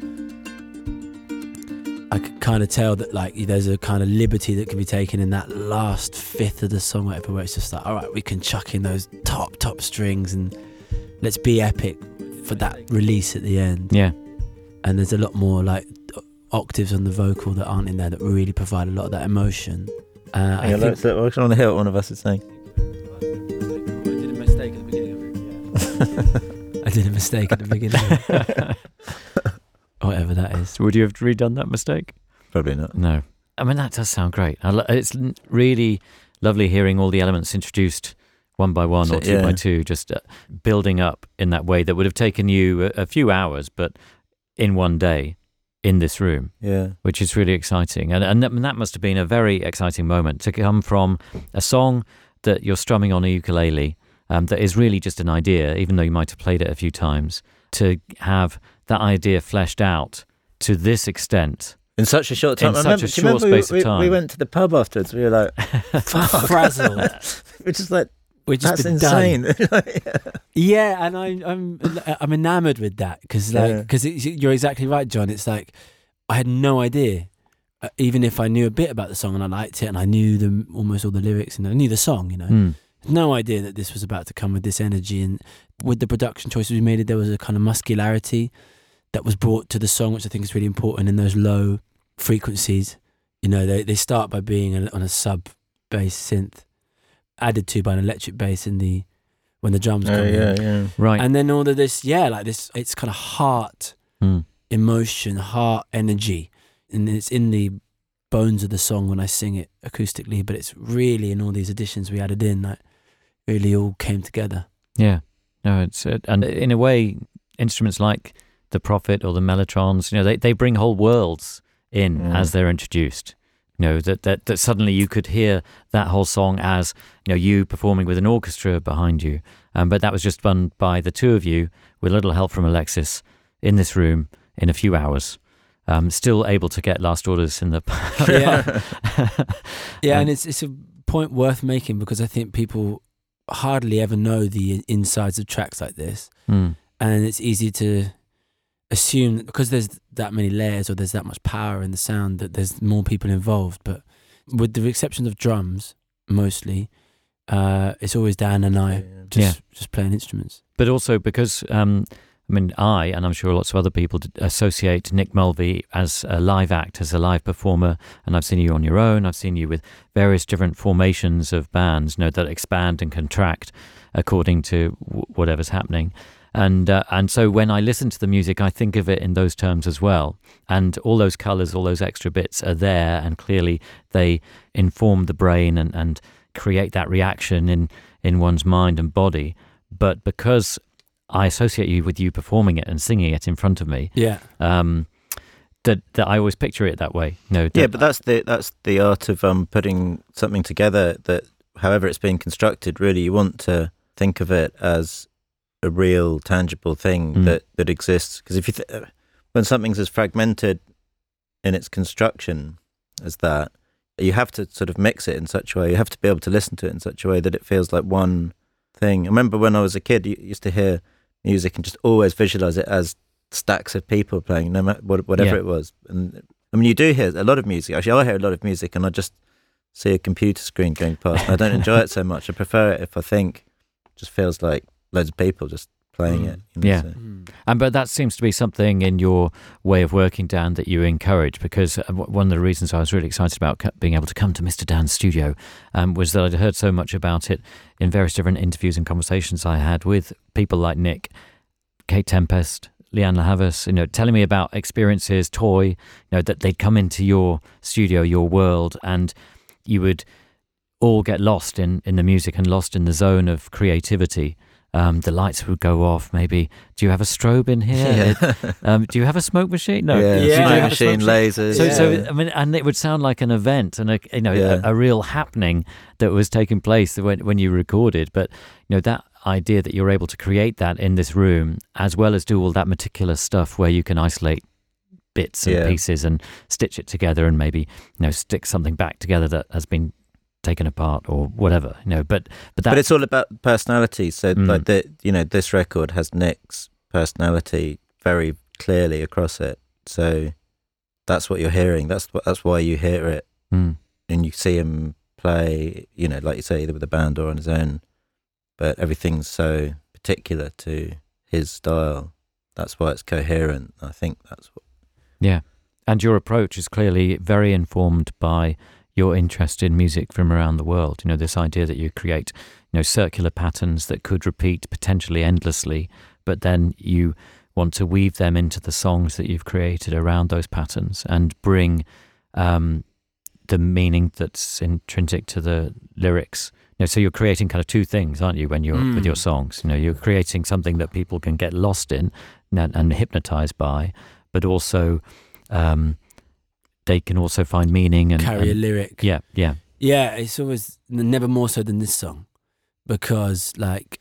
Speaker 2: I could kind of tell that like there's a kind of liberty that can be taken in that last fifth of the song, whatever, where it's just like, all right, we can chuck in those top top strings and let's be epic for that release at the end.
Speaker 1: Yeah.
Speaker 2: And there's a lot more like octaves on the vocal that aren't in there that really provide a lot of that emotion. Uh, I
Speaker 3: yeah
Speaker 2: think
Speaker 3: that's it. Works on the hill. One of us is saying.
Speaker 2: I did a mistake at the beginning. I did a mistake at the beginning. Whatever that is.
Speaker 1: Would you have redone that mistake?
Speaker 3: Probably not.
Speaker 1: No. I mean, that does sound great. It's really lovely hearing all the elements introduced one by one
Speaker 3: So,
Speaker 1: or two by two, just uh, building up in that way that would have taken you a, a few hours, but in one day in this room,
Speaker 3: Yeah.
Speaker 1: which is really exciting. And, and that- and that must have been a very exciting moment to come from a song that you're strumming on a ukulele um, that is really just an idea, even though you might have played it a few times, to have that idea fleshed out to this extent.
Speaker 3: In such a short time.
Speaker 1: In
Speaker 3: I
Speaker 1: such
Speaker 3: remember,
Speaker 1: a
Speaker 3: do you remember
Speaker 1: short
Speaker 3: we,
Speaker 1: space of time.
Speaker 3: we went to the pub afterwards. We were like.
Speaker 2: Frazzled.
Speaker 3: We're just like,
Speaker 2: We've just
Speaker 3: that's insane.
Speaker 2: Yeah, and I'm I'm I'm enamored with that because like
Speaker 3: Yeah.
Speaker 2: because you're exactly right, John. It's like I had no idea, uh, even if I knew a bit about the song and I liked it and I knew the almost all the lyrics and I knew the song, you know,
Speaker 1: Mm.
Speaker 2: no idea that this was about to come with this energy and with the production choices we made. There was a kind of muscularity that was brought to the song, which I think is really important in those low frequencies. You know, they they start by being on a sub bass synth, added to by an electric bass in the when the drums
Speaker 3: oh,
Speaker 2: come in
Speaker 3: yeah, yeah.
Speaker 1: Right.
Speaker 2: and then all of this yeah like this it's kind of heart
Speaker 1: Mm.
Speaker 2: emotion heart energy and it's in the bones of the song when i sing it acoustically but it's really in all these additions we added in that really all came together
Speaker 1: Yeah, no, it's uh, and in a way, instruments like the Prophet or the Mellotrons, you know, they, they bring whole worlds in
Speaker 3: Mm.
Speaker 1: as they're introduced. You know that, that that suddenly you could hear that whole song as you know you performing with an orchestra behind you, um, but that was just done by the two of you with a little help from Alexis in this room in a few hours. Um, still able to get last orders in the
Speaker 2: Yeah. yeah
Speaker 1: Um,
Speaker 2: and it's it's a point worth making because i think people hardly ever know the insides of tracks like this
Speaker 1: Mm.
Speaker 2: and it's easy to assume that because there's that many layers or there's that much power in the sound that there's more people involved but with the exception of drums mostly uh it's always dan and i just just playing instruments
Speaker 1: but also because um, I mean, I and I'm sure lots of other people associate Nick Mulvey as a live act, as a live performer, and I've seen you on your own. I've seen you with various different formations of bands, you know, that expand and contract according to w- whatever's happening. And uh, and so when I listen to the music, I think of it in those terms as well. And all those colours, all those extra bits are there, and clearly they inform the brain and, and create that reaction in in one's mind and body. But because I associate you with you performing it and singing it in front of me,
Speaker 2: yeah
Speaker 1: um, that that I always picture it that way. No,
Speaker 3: Yeah, but that's the that's the art of um putting something together that however it's being constructed, really you want to think of it as a real tangible thing
Speaker 1: Mm.
Speaker 3: that that exists because if you th- when something's as fragmented in its construction as that, you have to sort of mix it in such a way. You have to be able to listen to it in such a way that it feels like one thing. I remember when I was a kid, you used to hear music and just always visualize it as stacks of people playing, no matter whatever
Speaker 1: Yeah.
Speaker 3: it was. And I mean, you do hear a lot of music. Actually, I hear a lot of music, and I just see a computer screen going past. I don't enjoy it so much. I prefer it if I think it just feels like loads of people just playing it. You know,
Speaker 1: Yeah.
Speaker 3: so-
Speaker 2: Mm.
Speaker 1: And but that seems to be something in your way of working, Dan, that you encourage. Because uh, one of the reasons I was really excited about being able to come to Mr. Dan's studio um, was that I'd heard so much about it in various different interviews and conversations I had with people like Nick, Kate Tempest, Lianne La Havas, you know, telling me about experiences, toy, you know, that they'd come into your studio, your world, and you would all get lost in, in the music and lost in the zone of creativity. Um, the lights would go off. Maybe, do you have a strobe in here?
Speaker 3: Yeah.
Speaker 1: Um, do you have a smoke machine? No.
Speaker 3: yeah,
Speaker 1: Do you
Speaker 2: Yeah.
Speaker 3: smoke
Speaker 1: have a
Speaker 3: machine,
Speaker 1: smoke
Speaker 3: lasers.
Speaker 1: So, so. I mean, and it would sound like an event and a you know
Speaker 3: Yeah.
Speaker 1: a, a real happening that was taking place when when you recorded. But you know that idea that you're able to create that in this room, as well as do all that meticulous stuff where you can isolate bits and
Speaker 3: Yeah.
Speaker 1: pieces and stitch it together and maybe you know stick something back together that has been taken apart or whatever. You know, but but that
Speaker 3: but it's all about personality. So
Speaker 1: Mm.
Speaker 3: like the you know this record has Nick's personality very clearly across it. So that's what you're hearing. That's what that's why you hear it
Speaker 1: Mm.
Speaker 3: and you see him play. You know, like you say, either with a band or on his own. But everything's so particular to his style. That's why it's coherent. I think that's what.
Speaker 1: Yeah. And your approach is clearly very informed by your interest in music from around the world. You know, this idea that you create, you know, circular patterns that could repeat potentially endlessly, but then you want to weave them into the songs that you've created around those patterns and bring um, the meaning that's intrinsic to the lyrics. You know, so you're creating kind of two things, aren't you, when you're with
Speaker 2: Mm.
Speaker 1: your songs? You know, you're creating something that people can get lost in and, and hypnotized by, but also um, they can also find meaning and
Speaker 2: Carry a lyric.
Speaker 1: yeah, yeah,
Speaker 2: Yeah, it's always never more so than this song because like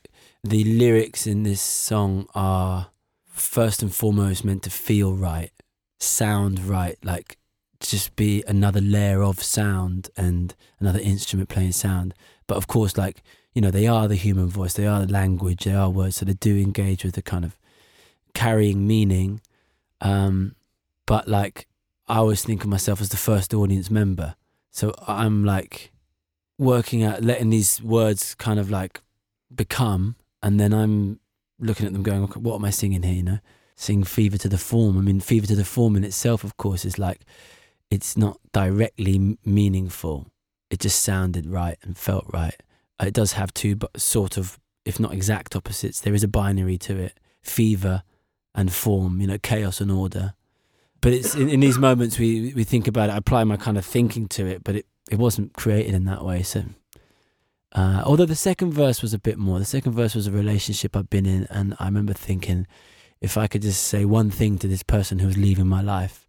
Speaker 2: the lyrics in this song are first and foremost meant to feel right, sound right, like just be another layer of sound and another instrument playing sound. But of course, like, you know, they are the human voice, they are the language, they are words, so they do engage with the kind of carrying meaning. Um, but like, I always think of myself as the first audience member. So I'm like working at letting these words kind of like become, and then I'm looking at them going, okay, what am I singing here? You know, sing Fever to the Form. I mean, Fever to the Form in itself, of course, is like, it's not directly meaningful. It just sounded right and felt right. Uh, It does have two, sort of, if not exact opposites. There is a binary to it fever and form, you know, chaos and order but it's in, in these moments we we think about it. I apply my kind of thinking to it, but it it wasn't created in that way. So, uh, although the second verse was a bit more. The second verse was a relationship I've been in, and I remember thinking, if I could just say one thing to this person who's leaving my life,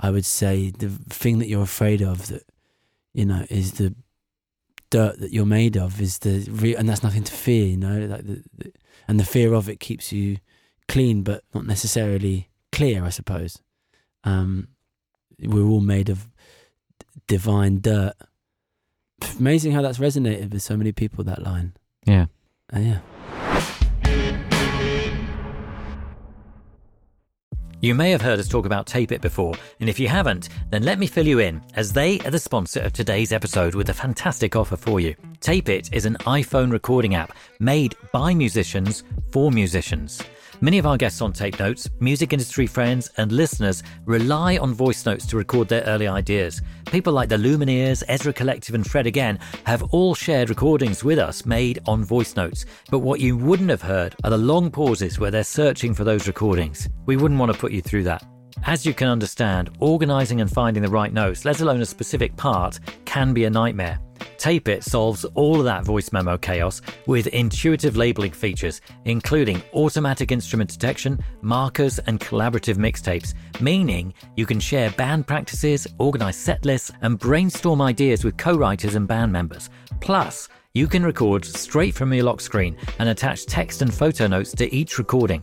Speaker 2: I would say the thing that you're afraid of that you know is the dirt that you're made of is the re- and that's nothing to fear. You know, like the, the, and the fear of it keeps you clean, but not necessarily clear. I suppose um, we're all made of divine dirt. Amazing how that's resonated with so many people. That line,
Speaker 1: yeah.
Speaker 2: uh, yeah.
Speaker 1: You may have heard us talk about Tape It before, and if you haven't, then let me fill you in, as they are the sponsor of today's episode with a fantastic offer for you. Tape It is an iPhone recording app made by musicians for musicians. Many of our guests on Tape Notes, music industry friends, and listeners rely on voice notes to record their early ideas. People like the Lumineers, Ezra Collective, and Fred Again have all shared recordings with us made on voice notes. But what you wouldn't have heard are the long pauses where they're searching for those recordings. We wouldn't want to put you through that. As you can understand, organising and finding the right notes, let alone a specific part, can be a nightmare. Tape It solves all of that voice memo chaos with intuitive labeling features, including automatic instrument detection, markers, and collaborative mixtapes, meaning you can share band practices, organize set lists, and brainstorm ideas with co writers and band members. Plus, you can record straight from your lock screen and attach text and photo notes to each recording.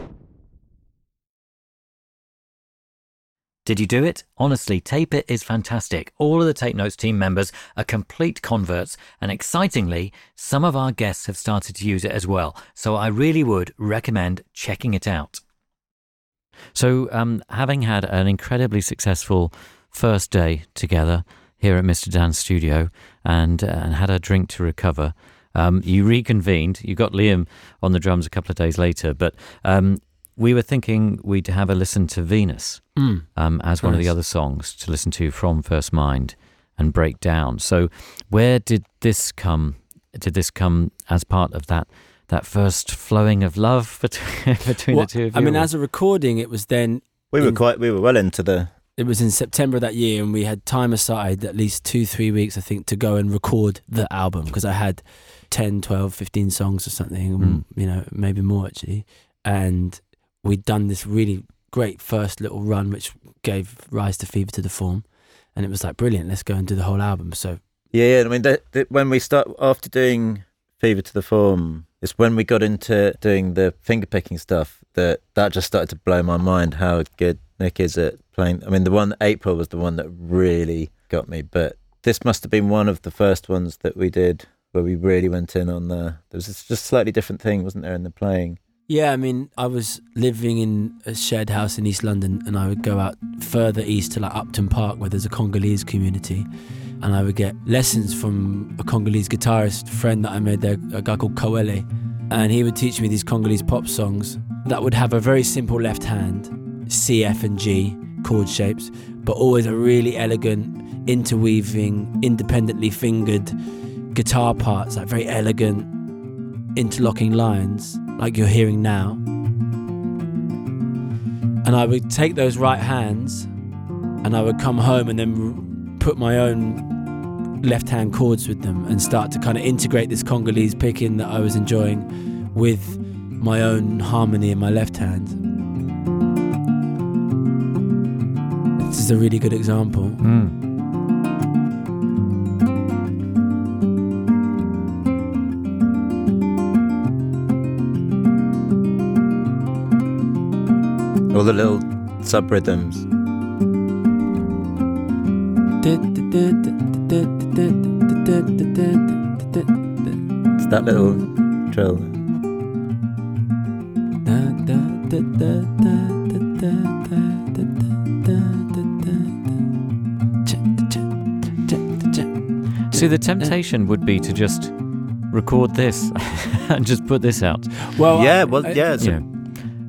Speaker 1: Did you do it? Honestly, Tape It is fantastic. All of the Tape Notes team members are complete converts, and excitingly, some of our guests have started to use it as well. So I really would recommend checking it out. So, um, having had an incredibly successful first day together here at Mr. Dan's studio and, uh, and had a drink to recover, um, you reconvened. You got Liam on the drums a couple of days later, but um, we were thinking we'd have a listen to Venus
Speaker 2: Mm.
Speaker 1: um, as one of the other songs to listen to from First Mind and break down. So, where did this come? Did this come as part of that that first flowing of love between, between
Speaker 2: Well,
Speaker 1: the two of you?
Speaker 2: I mean, as a recording, it was then
Speaker 3: We were
Speaker 2: In-
Speaker 3: quite, we were well into the.
Speaker 2: it was in September of that year, and we had time aside at least two, three weeks, I think, to go and record the album because I had 10, 12, 15 songs or something,
Speaker 1: Mm.
Speaker 2: you know, maybe more actually. And we'd done this really great first little run, which gave rise to Fever to the Form. And it was like, brilliant, let's go and do the whole album. So,
Speaker 3: Yeah, yeah. I mean, the, the, when we start after doing Fever to the Form, it's when we got into doing the finger picking stuff that that just started to blow my mind. How good Nick is at playing. I mean, the one April was the one that really got me, but this must have been one of the first ones that we did where we really went in on the. There was just slightly different thing, wasn't there, in the playing?
Speaker 2: Yeah, I mean, I was living in a shared house in East London, and I would go out further east to like Upton Park, where there's a Congolese community, and I would get lessons from a Congolese guitarist friend that I made there, a guy called Kawele, and he would teach me these Congolese pop songs that would have a very simple left hand, C, F, and G chord shapes, but always a really elegant, interweaving, independently fingered guitar parts, like very elegant interlocking lines like you're hearing now. And I would take those right hands and I would come home and then put my own left hand chords with them and start to kind of integrate this Congolese picking that I was enjoying with my own harmony in my left hand. This is a really good example.
Speaker 1: Mm.
Speaker 3: All the little sub rhythms. It's that little trill.
Speaker 1: See, the temptation would be to just record this and just put this out.
Speaker 2: Well,
Speaker 3: yeah, well, yeah, it's
Speaker 1: You know,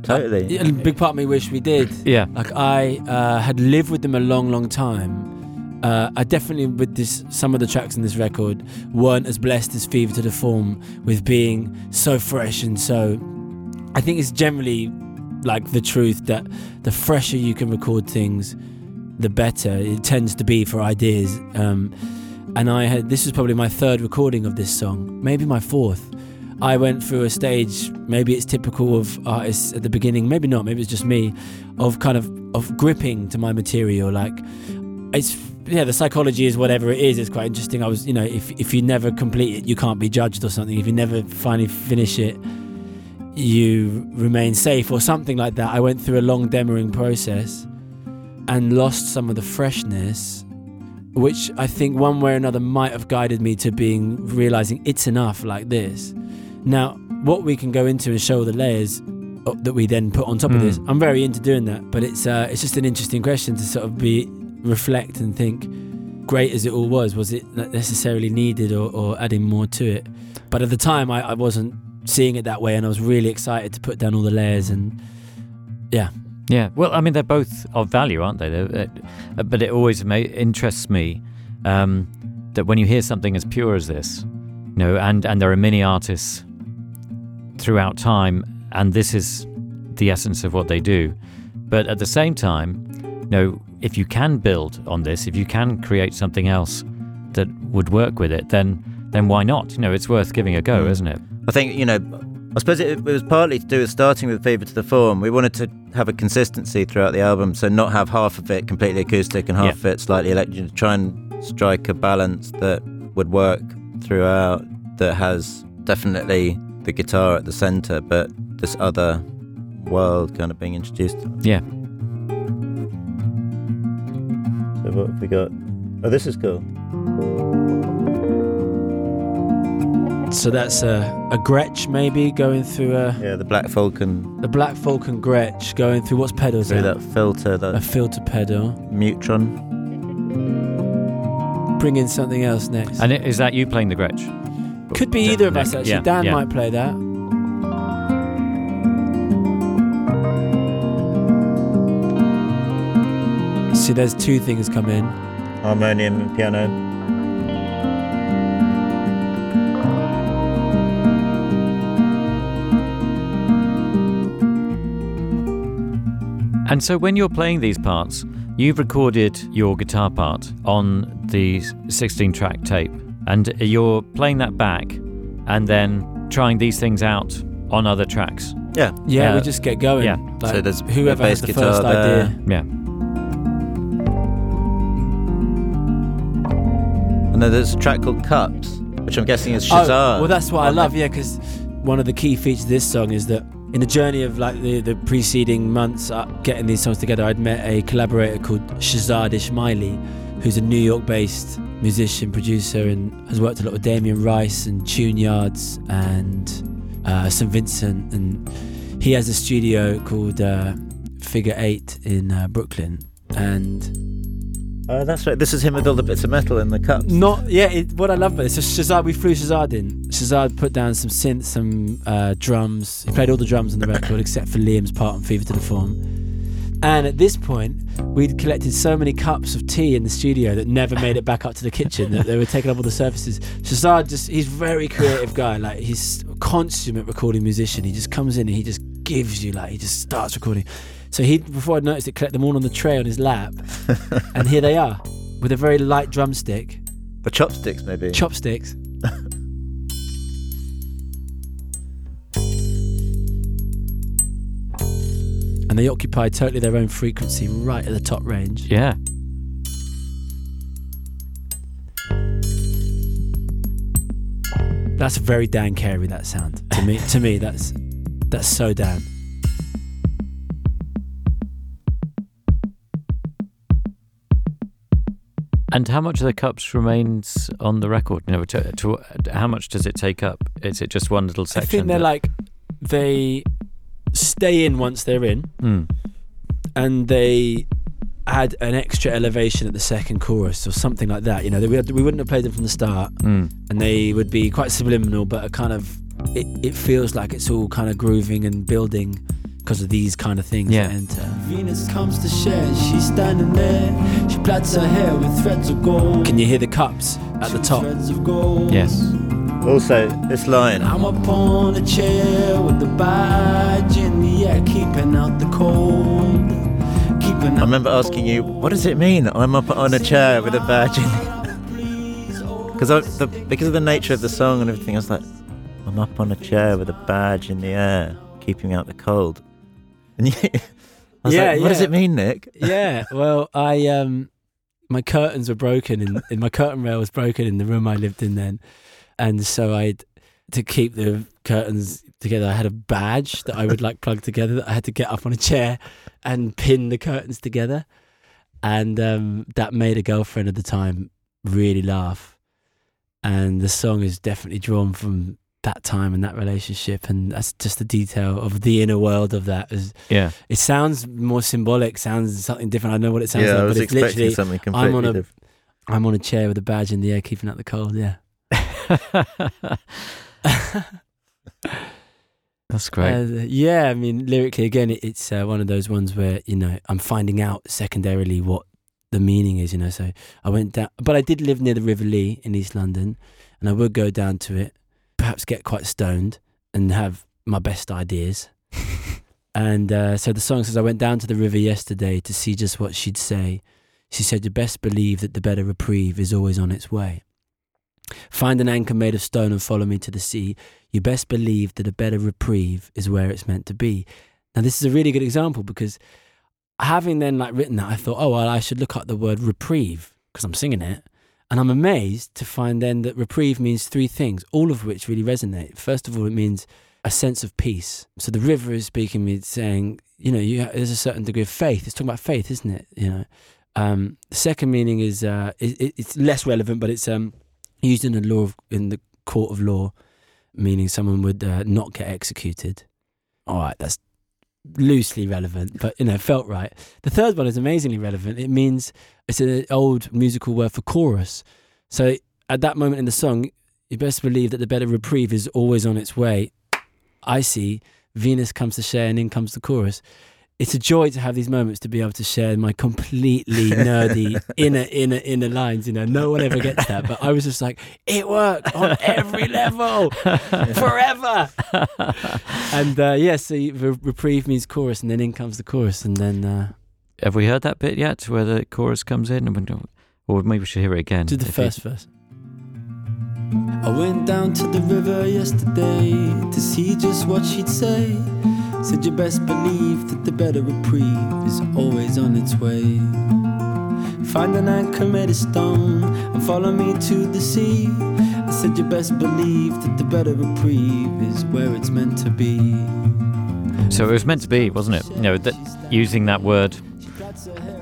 Speaker 3: totally.
Speaker 2: Yeah, a big part of me wish we did.
Speaker 1: yeah.
Speaker 2: Like I uh, had lived with them a long, long time. Uh, I definitely, with this, some of the tracks in this record weren't as blessed as Fever to the Form with being so fresh and so. I think it's generally like the truth that the fresher you can record things, the better it tends to be for ideas. Um, and I had this was probably my third recording of this song, maybe my fourth. I went through a stage, maybe it's typical of artists at the beginning, maybe not, maybe it's just me, of kind of of gripping to my material. Like it's yeah, the psychology is whatever it is. It's quite interesting. I was, you know, if if you never complete it, you can't be judged or something. If you never finally finish it, you remain safe or something like that. I went through a long demoing process and lost some of the freshness which I think one way or another might have guided me to being realizing it's enough like this. Now, what we can go into and show the layers uh, that we then put on top of
Speaker 1: Mm.
Speaker 2: this, I'm very into doing that. But it's uh, it's just an interesting question to sort of be reflect and think. Great as it all was, was it necessarily needed or, or adding more to it? But at the time, I, I wasn't seeing it that way, and I was really excited to put down all the layers and yeah,
Speaker 1: Yeah, well, I mean, they're both of value, aren't they? They're, uh, but it always ma- interests me um, that when you hear something as pure as this, you know, and, and there are many artists throughout time, and this is the essence of what they do. But at the same time, you know, if you can build on this, if you can create something else that would work with it, then then why not? You know, it's worth giving a go,
Speaker 3: Mm.
Speaker 1: isn't it?
Speaker 3: I think you know. I suppose it, it was partly to do with starting with Fever to the Form. We wanted to have a consistency throughout the album, so not have half of it completely acoustic and half of it slightly electric. Try and strike a balance that would work throughout. That has definitely the guitar at the center, but this other world kind of being introduced.
Speaker 1: Yeah.
Speaker 3: So what have we got? Oh, this is cool.
Speaker 2: So that's a, a Gretsch maybe going through a,
Speaker 3: Yeah, the Black Falcon
Speaker 2: a Black Falcon Gretsch going through what's pedals
Speaker 3: through
Speaker 2: that?
Speaker 3: that filter,
Speaker 2: A
Speaker 3: that
Speaker 2: filter pedal.
Speaker 3: Mu-Tron.
Speaker 2: Bring in something else next.
Speaker 1: And i- is that you playing the Gretsch?
Speaker 2: Could be either of us actually.
Speaker 1: yeah,
Speaker 2: Dan
Speaker 1: yeah.
Speaker 2: might play that. See, there's two things come in.
Speaker 3: harmonium and piano.
Speaker 1: And so when you're playing these parts, you've recorded your guitar part on the 16 track tape and you're playing that back and then trying these things out on other tracks.
Speaker 3: Yeah,
Speaker 2: Yeah,
Speaker 1: Yeah.
Speaker 2: we just get going.
Speaker 1: Yeah.
Speaker 2: Like,
Speaker 3: So there's
Speaker 2: whoever has the
Speaker 3: guitar
Speaker 2: first
Speaker 3: there.
Speaker 2: idea.
Speaker 1: Yeah.
Speaker 3: And then there's a track called Cups, which I'm guessing is oh, Shazam.
Speaker 2: Oh, well, that's what I love.
Speaker 3: they?
Speaker 2: Yeah, because one of the key features of this song is that in the journey of like the, the preceding months uh, getting these songs together, I'd met a collaborator called Shahzad Ismaily, who's a New York-based musician, producer, and has worked a lot with Damien Rice and Tune Yards and uh, St Vincent. And he has a studio called uh, Figure Eight in uh, Brooklyn. And
Speaker 3: Oh, that's right. This is him with all the bits of metal in the cups.
Speaker 2: Not yeah. It, what I love about it, so Shahzad, we flew Shahzad in. Shahzad put down some synths, some uh, drums. He played all the drums on the record except for Liam's part on Fever to the Form. And at this point, we'd collected so many cups of tea in the studio that never made it back up to the kitchen. that they were taking up all the surfaces. Shahzad just—he's very creative guy. Like he's a consummate recording musician. He just comes in and he just gives you like he just starts recording. So he, before I noticed it, collect them all on the tray on his lap, and here they are with a very light drumstick
Speaker 3: The chopsticks, maybe.
Speaker 2: chopsticks. and they occupy totally their own frequency right at the top range.
Speaker 1: Yeah.
Speaker 2: That's very Dan Carey that sound. To me to me that's that's so Dan.
Speaker 1: And how much of the cups remains on the record? You know, to, to, how much does it take up? Is it just one little section?
Speaker 2: I think they're
Speaker 1: that-
Speaker 2: like they stay in once they're in
Speaker 1: Hmm.
Speaker 2: and they add an extra elevation at the second chorus or something like that. You know, we, we wouldn't have played them from the start.
Speaker 1: Hmm.
Speaker 2: and they would be quite subliminal, but a kind of it, it feels like it's all kind of grooving and building because of these kind of things
Speaker 1: Yeah.
Speaker 2: that uh, enter.
Speaker 4: Venus comes to share, she's standing there. She plats her hair with threads of gold.
Speaker 2: Can you hear the cups at the top?
Speaker 4: Threads of gold.
Speaker 1: Yes.
Speaker 3: Also, this line.
Speaker 4: I'm up on a chair with the badge in the air, keeping out the cold. Keeping out
Speaker 3: I remember asking you, what does it mean? I'm up on a chair with a badge in because the, because of the nature of the song and everything. I was like, I'm up on a chair with a badge in the air, keeping out the cold. And you, I was
Speaker 2: Yeah,
Speaker 3: like, what does it mean, Nick?
Speaker 2: yeah. Well, I um, my curtains were broken and, and my curtain rail was broken in the room I lived in then, and so I'd to keep the curtains together. I had a badge that I would like plug together that I had to get up on a chair and pin the curtains together, and um, that made a girlfriend at the time really laugh. And the song is definitely drawn from that time and that relationship, and that's just the detail of the inner world of that. Is
Speaker 1: Yeah.
Speaker 2: it sounds more symbolic, sounds something different. I know what it sounds
Speaker 3: yeah,
Speaker 2: like,
Speaker 3: I was
Speaker 2: but it's
Speaker 3: expecting
Speaker 2: literally
Speaker 3: something completely
Speaker 2: I'm on a-
Speaker 3: different.
Speaker 2: I'm on a chair with a badge in the air, keeping out the cold. Yeah.
Speaker 1: That's great.
Speaker 2: Uh, yeah, I mean, lyrically, again, it, it's uh, one of those ones where, you know, I'm finding out secondarily what the meaning is, you know. So I went down, but I did live near the River Lee in East London, and I would go down to it, perhaps get quite stoned and have my best ideas. and uh, so the song says, I went down to the river yesterday to see just what she'd say. She said, You best believe that the better reprieve is always on its way. Find an anchor made of stone and follow me to the sea. You best believe that a better reprieve is where it's meant to be. Now, this is a really good example because having then like written that, I thought, oh, well, I should look up the word reprieve because I'm singing it. And I'm amazed to find then that reprieve means three things, all of which really resonate. First of all, it means a sense of peace. So the river is speaking me, saying, you know, you, there's a certain degree of faith. It's talking about faith, isn't it? You know. Um, the second meaning is uh, it, it's less relevant, but it's um, used in the law of, in the court of law, meaning someone would uh, not get executed. All right, that's loosely relevant, but you know, felt right. The third one is amazingly relevant. It means it's an old musical word for chorus. So at that moment in the song, you best believe that the better reprieve is always on its way. I see Venus comes to share and in comes the chorus it's a joy to have these moments to be able to share my completely nerdy inner inner inner lines you know? No one ever gets that but i was just like it worked on every level. Forever. And uh, yeah so the reprieve means chorus and then in comes the chorus and then uh,
Speaker 1: have we heard that bit yet where the chorus comes in? Or maybe we should hear it again
Speaker 2: to the first you... verse.
Speaker 4: I went down to the river yesterday to see just what she'd say. Said you best believe that the better reprieve is always on its way. Find an anchor made of stone and follow me to the sea. I said you best believe that the better reprieve is where it's meant to be.
Speaker 1: So it was meant to be, wasn't it? You know, that using that word,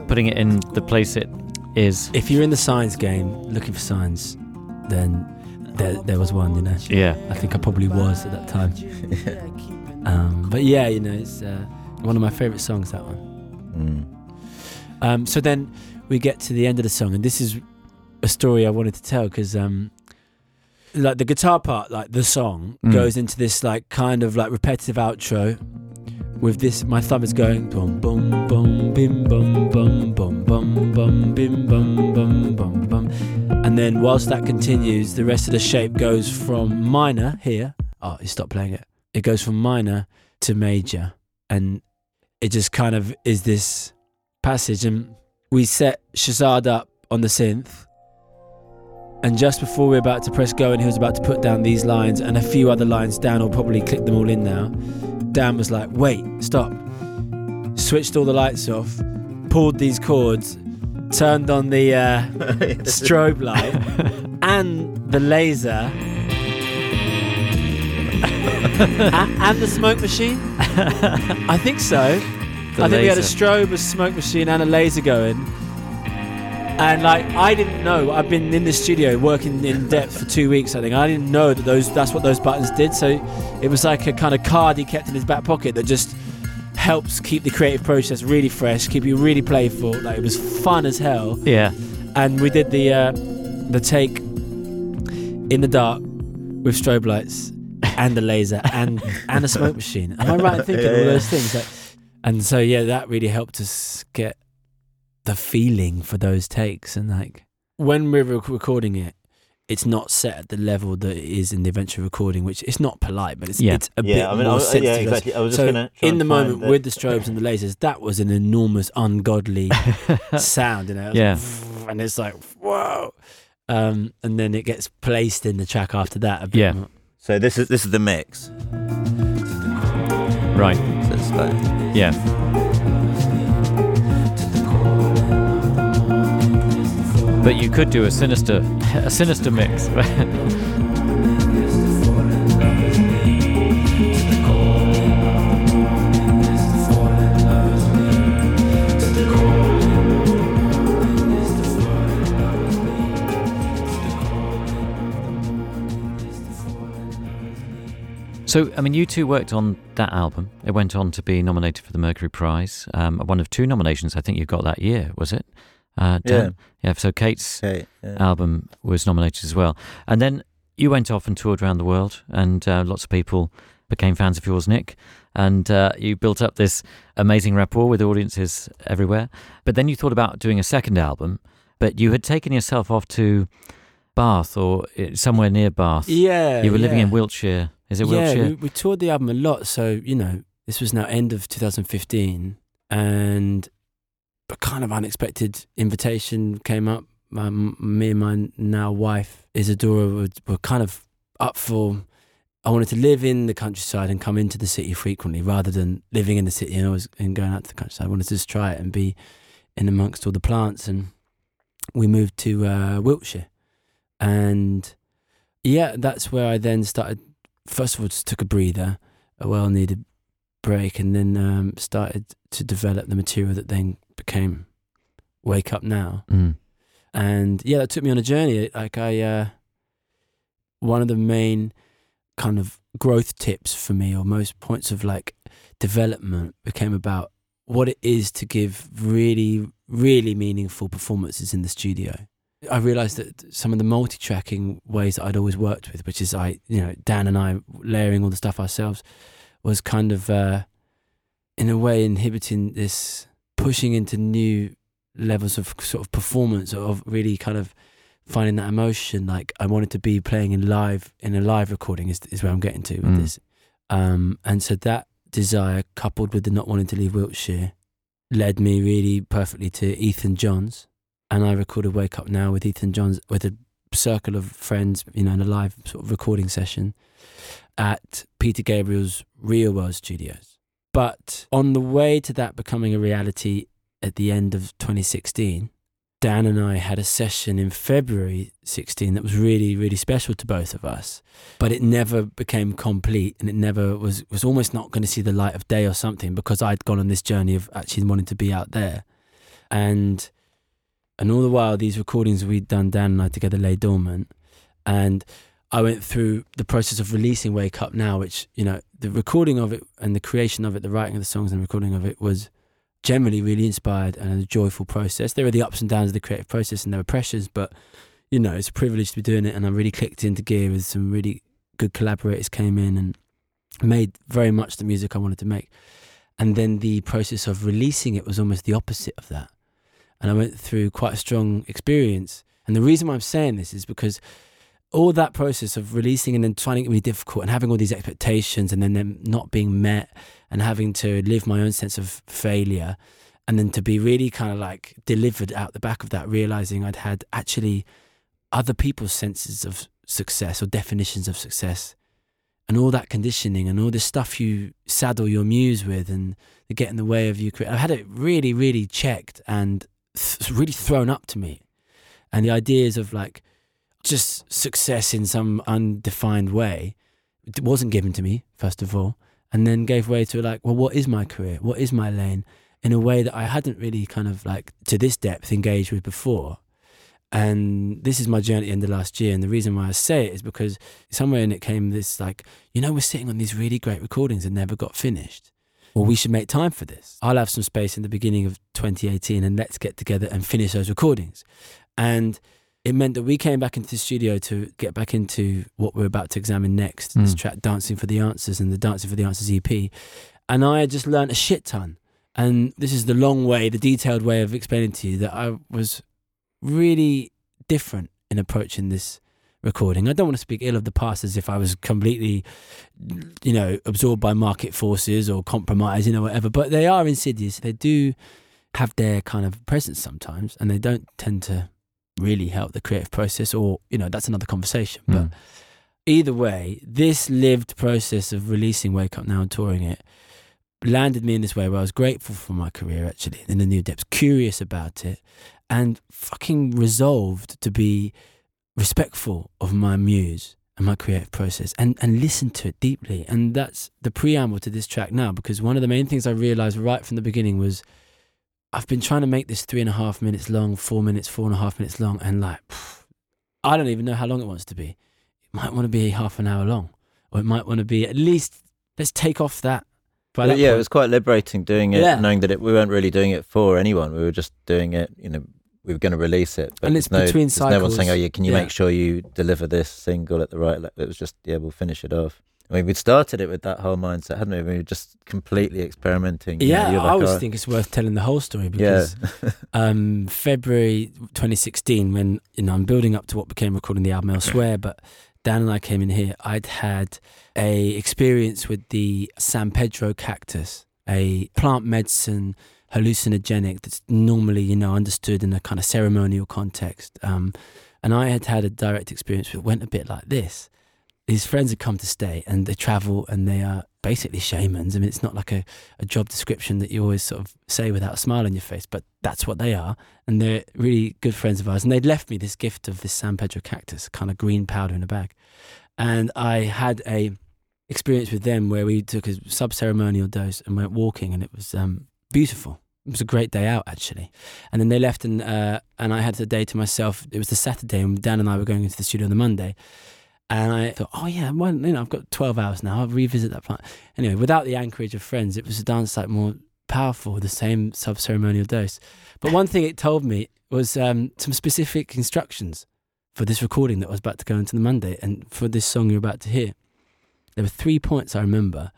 Speaker 1: putting it in the place it is.
Speaker 2: If you're in the signs game looking for signs, then there, there was one, you know.
Speaker 1: Yeah.
Speaker 2: I think I probably was at that time. Um, but yeah, you know, it's uh, one of my favorite songs. That one. Mm. Um, so then we get to the end of the song, and this is a story I wanted to tell because, um, like the guitar part, like the song, mm. goes into this like kind of like repetitive outro. With this, my thumb is going boom, boom, boom, bim, boom, boom, boom, boom, boom, bim, boom, boom, boom, boom, and then whilst that continues, the rest of the shape goes from minor here. Oh, he stopped playing it it goes from minor to major. And it just kind of is this passage. And we set Shahzad up on the synth. And just before we are about to press go and he was about to put down these lines and a few other lines down or probably click them all in now. Dan was like wait stop. Switched all the lights off pulled these chords turned on the uh, strobe light and the laser and the smoke machine? I think so. The I think laser. we had a strobe, a smoke machine, and a laser going. And like I didn't know, I've been in the studio working in depth for two weeks. I think I didn't know that those that's what those buttons did. So it was like a kind of card he kept in his back pocket that just helps keep the creative process really fresh, keep you really playful. Like it was fun as hell.
Speaker 1: Yeah.
Speaker 2: And we did the uh, the take in the dark with strobe lights and a laser and and a smoke machine. Am I right in thinking yeah, all those things? Like, and so yeah, that really helped us get the feeling for those takes. And like when we're recording it, it's not set at the level that it is in the eventual recording, which it's not polite, but it's,
Speaker 3: yeah.
Speaker 2: it's a yeah, bit I mean, more I was, sensitive. Yeah, exactly. I was so in the moment with the strobes and the lasers, that was an enormous, ungodly sound. You know,
Speaker 1: yeah,
Speaker 2: like, and it's like whoa, um, and then it gets placed in the track after that.
Speaker 1: yeah.
Speaker 2: More.
Speaker 3: So this is this is the mix.
Speaker 1: Right.
Speaker 3: So it's like
Speaker 1: yeah. But you could do a sinister a sinister mix. So, I mean, you two worked on that album. It went on to be nominated for the Mercury Prize. Um, one of two nominations I think you got that year, was it?
Speaker 3: Uh, Dan?
Speaker 1: yeah. Yeah. So Kate's
Speaker 3: Kate, yeah.
Speaker 1: album was nominated as well, and then you went off and toured around the world, and uh, lots of people became fans of yours, Nick, and uh, you built up this amazing rapport with audiences everywhere. But then you thought about doing a second album, but you had taken yourself off to Bath or uh, somewhere near Bath.
Speaker 2: Yeah,
Speaker 1: You were living
Speaker 2: yeah.
Speaker 1: in Wiltshire. Is it
Speaker 2: yeah,
Speaker 1: Wiltshire?
Speaker 2: we, we toured the album a lot. So you know, this was now end of 2015, and a kind of unexpected invitation came up. Um, me and my now wife Isadora were, were kind of up for. I wanted to live in the countryside and come into the city frequently, rather than living in the city and always and going out to the countryside. I wanted to just try it and be in amongst all the plants. And we moved to uh, Wiltshire, and yeah, that's where I then started first of all just took a breather, a well needed break, and then um, started to develop the material that then became Wake Up Now.
Speaker 1: Mm.
Speaker 2: And yeah, that took me on a journey. Like I, uh, one of the main kind of growth tips for me, or most points of like development, became about what it is to give really, really meaningful performances in the studio. I realized that some of the multi-tracking ways that I'd always worked with, which is I, you know, Dan and I layering all the stuff ourselves, was kind of, uh, in a way, inhibiting this pushing into new levels of sort of performance of really kind of finding that emotion. Like I wanted to be playing in live in a live recording is is where I'm getting to with
Speaker 1: Mm.
Speaker 2: this. Um, and so that desire coupled with the not wanting to leave Wiltshire led me really perfectly to Ethan Johns. And I recorded Wake Up Now with Ethan Johns with a circle of friends, you know, in a live sort of recording session at Peter Gabriel's Real World Studios. But on the way to that becoming a reality at the end of 2016, Dan and I had a session in February 16 that was really, really special to both of us. But it never became complete and it never was, was almost not going to see the light of day or something because I'd gone on this journey of actually wanting to be out there. And and all the while these recordings we'd done, Dan and I together lay dormant. And I went through the process of releasing Wake Up Now, which, you know, the recording of it and the creation of it, the writing of the songs and the recording of it was generally really inspired and a joyful process. There were the ups and downs of the creative process and there were pressures, but you know, it's a privilege to be doing it and I really clicked into gear with some really good collaborators came in and made very much the music I wanted to make. And then the process of releasing it was almost the opposite of that. And I went through quite a strong experience. And the reason why I'm saying this is because all that process of releasing and then finding it really difficult and having all these expectations and then them not being met and having to live my own sense of failure and then to be really kind of like delivered out the back of that realizing I'd had actually other people's senses of success or definitions of success and all that conditioning and all this stuff you saddle your muse with and get in the way of you cre- I had it really really checked and th- really thrown up to me. And the ideas of like just success in some undefined way wasn't given to me first of all and then gave way to like well what is my career? What is my lane? In a way that i hadn't really kind of like to this depth engaged with before. And this is my journey at the last year and the reason why i say it is because somewhere in it came this like you know we're sitting on these really great recordings that never got finished well we should make time for this. I'll have some space in the beginning of 2018 and let's get together and finish those recordings. And it meant that we came back into the studio to get back into what we're about to examine next this
Speaker 1: Mm.
Speaker 2: track dancing for the answers and the dancing for the answers ep and i had just learned a shit ton. And this is the long way the detailed way of explaining to you that i was really different in approaching this recording i don't want to speak ill of the past as if i was completely you know absorbed by market forces or compromised you know whatever but they are insidious they do have their kind of presence sometimes and they don't tend to really help the creative process or you know that's another conversation but
Speaker 1: Mm.
Speaker 2: either way this lived process of releasing wake up now and touring it landed me in this way where i was grateful for my career actually in the new depths curious about it and fucking resolved to be respectful of my muse and my creative process and, and listen to it deeply. And that's the preamble to this track now, because one of the main things I realized right from the beginning was I've been trying to make this three and a half minutes long, four minutes, four and a half minutes long, and like, pff, I don't even know how long it wants to be. It might want to be half an hour long, or it might want to be at least, let's take off that.
Speaker 3: But yeah, it was quite liberating doing it,
Speaker 2: Yeah.
Speaker 3: knowing that it, we weren't really doing it for anyone. We were just doing it, you know, we were going to release it. But
Speaker 2: And it's
Speaker 3: no,
Speaker 2: between
Speaker 3: there's no one saying, oh, yeah, can you
Speaker 2: Yeah.
Speaker 3: make sure you deliver this single at the right level? It was just, yeah, we'll finish it off. I mean, we'd started it with that whole mindset, hadn't we? We were just completely experimenting. you know,
Speaker 2: Yeah,
Speaker 3: you're
Speaker 2: I always
Speaker 3: "Oh,
Speaker 2: think it's worth telling the whole story
Speaker 3: yeah,
Speaker 2: because um, February 2016, when you know I'm building up to what became recording the album elsewhere, but Dan and I came in here. I'd had a experience with the San Pedro cactus, a plant medicine hallucinogenic that's normally you know understood in a kind of ceremonial context. Um, and I had had a direct experience that went a bit like this. His friends had come to stay and they travel and they are basically shamans. I mean, it's not like a, a job description that you always sort of say without a smile on your face, but that's what they are. And they're really good friends of ours. And they'd left me this gift of this San Pedro cactus, kind of green powder in a bag. And I had a experience with them where we took a sub ceremonial dose and went walking, and it was um, beautiful. It was a great day out actually, and then they left, and uh, and I had the day to myself. It was the Saturday, and Dan and I were going into the studio on the Monday, and I thought, oh yeah, well, you know, I've got twelve hours now. I'll revisit that plant. Anyway, without the anchorage of friends, it was a dance like more powerful, the same sub ceremonial dose. But one thing it told me was um, some specific instructions for this recording that I was about to go into the Monday, and for this song you're about to hear. There were three points I remember.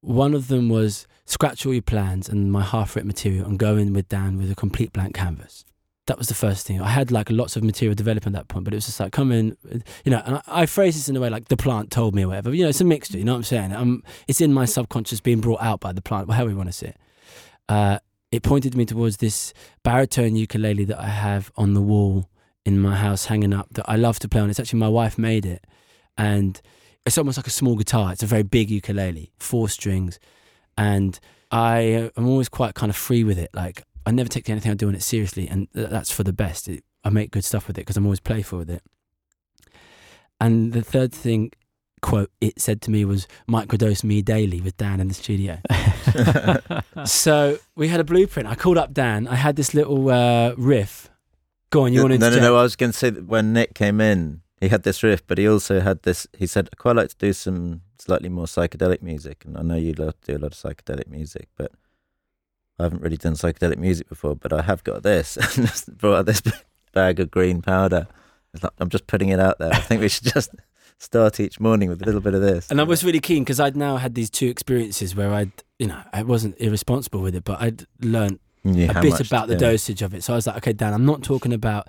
Speaker 2: One of them was scratch all your plans and my half written material and go in with Dan with a complete blank canvas. That was the first thing. I had like lots of material developing at that point, but it was just like come in, you know. And I, I phrase this in a way like the plant told me or whatever. You know, it's a mixture. You know what I'm saying? Um, it's in my subconscious being brought out by the plant, however you want to say it. Uh, it pointed me towards this baritone ukulele that I have on the wall in my house, hanging up that I love to play on. It's actually my wife made it, and it's almost like a small guitar. It's a very big ukulele, four strings, and I uh, am always quite kind of free with it. Like I never take anything I do on it seriously, and th- that's for the best. It, I make good stuff with it because I'm always playful with it. And the third thing, quote, it said to me was microdose me daily with Dan in the studio. so we had a blueprint. I called up Dan. I had this little uh, riff. Go on, you want to
Speaker 3: no, no, no. I was going to say that when Nick came in, he had this riff, but he also had this. He said, "I quite like to do some slightly more psychedelic music." And I know you love to do a lot of psychedelic music, but I haven't really done psychedelic music before. But I have got this. and just brought out this bag of green powder. It's like, I'm just putting it out there. I think we should just start each morning with a little bit of this.
Speaker 2: And I was really keen because I'd now had these two experiences where I'd, you know, I wasn't irresponsible with it, but I'd learned
Speaker 3: Yeah,
Speaker 2: a bit about the dosage of it. So I was like, okay, Dan, I'm not talking about,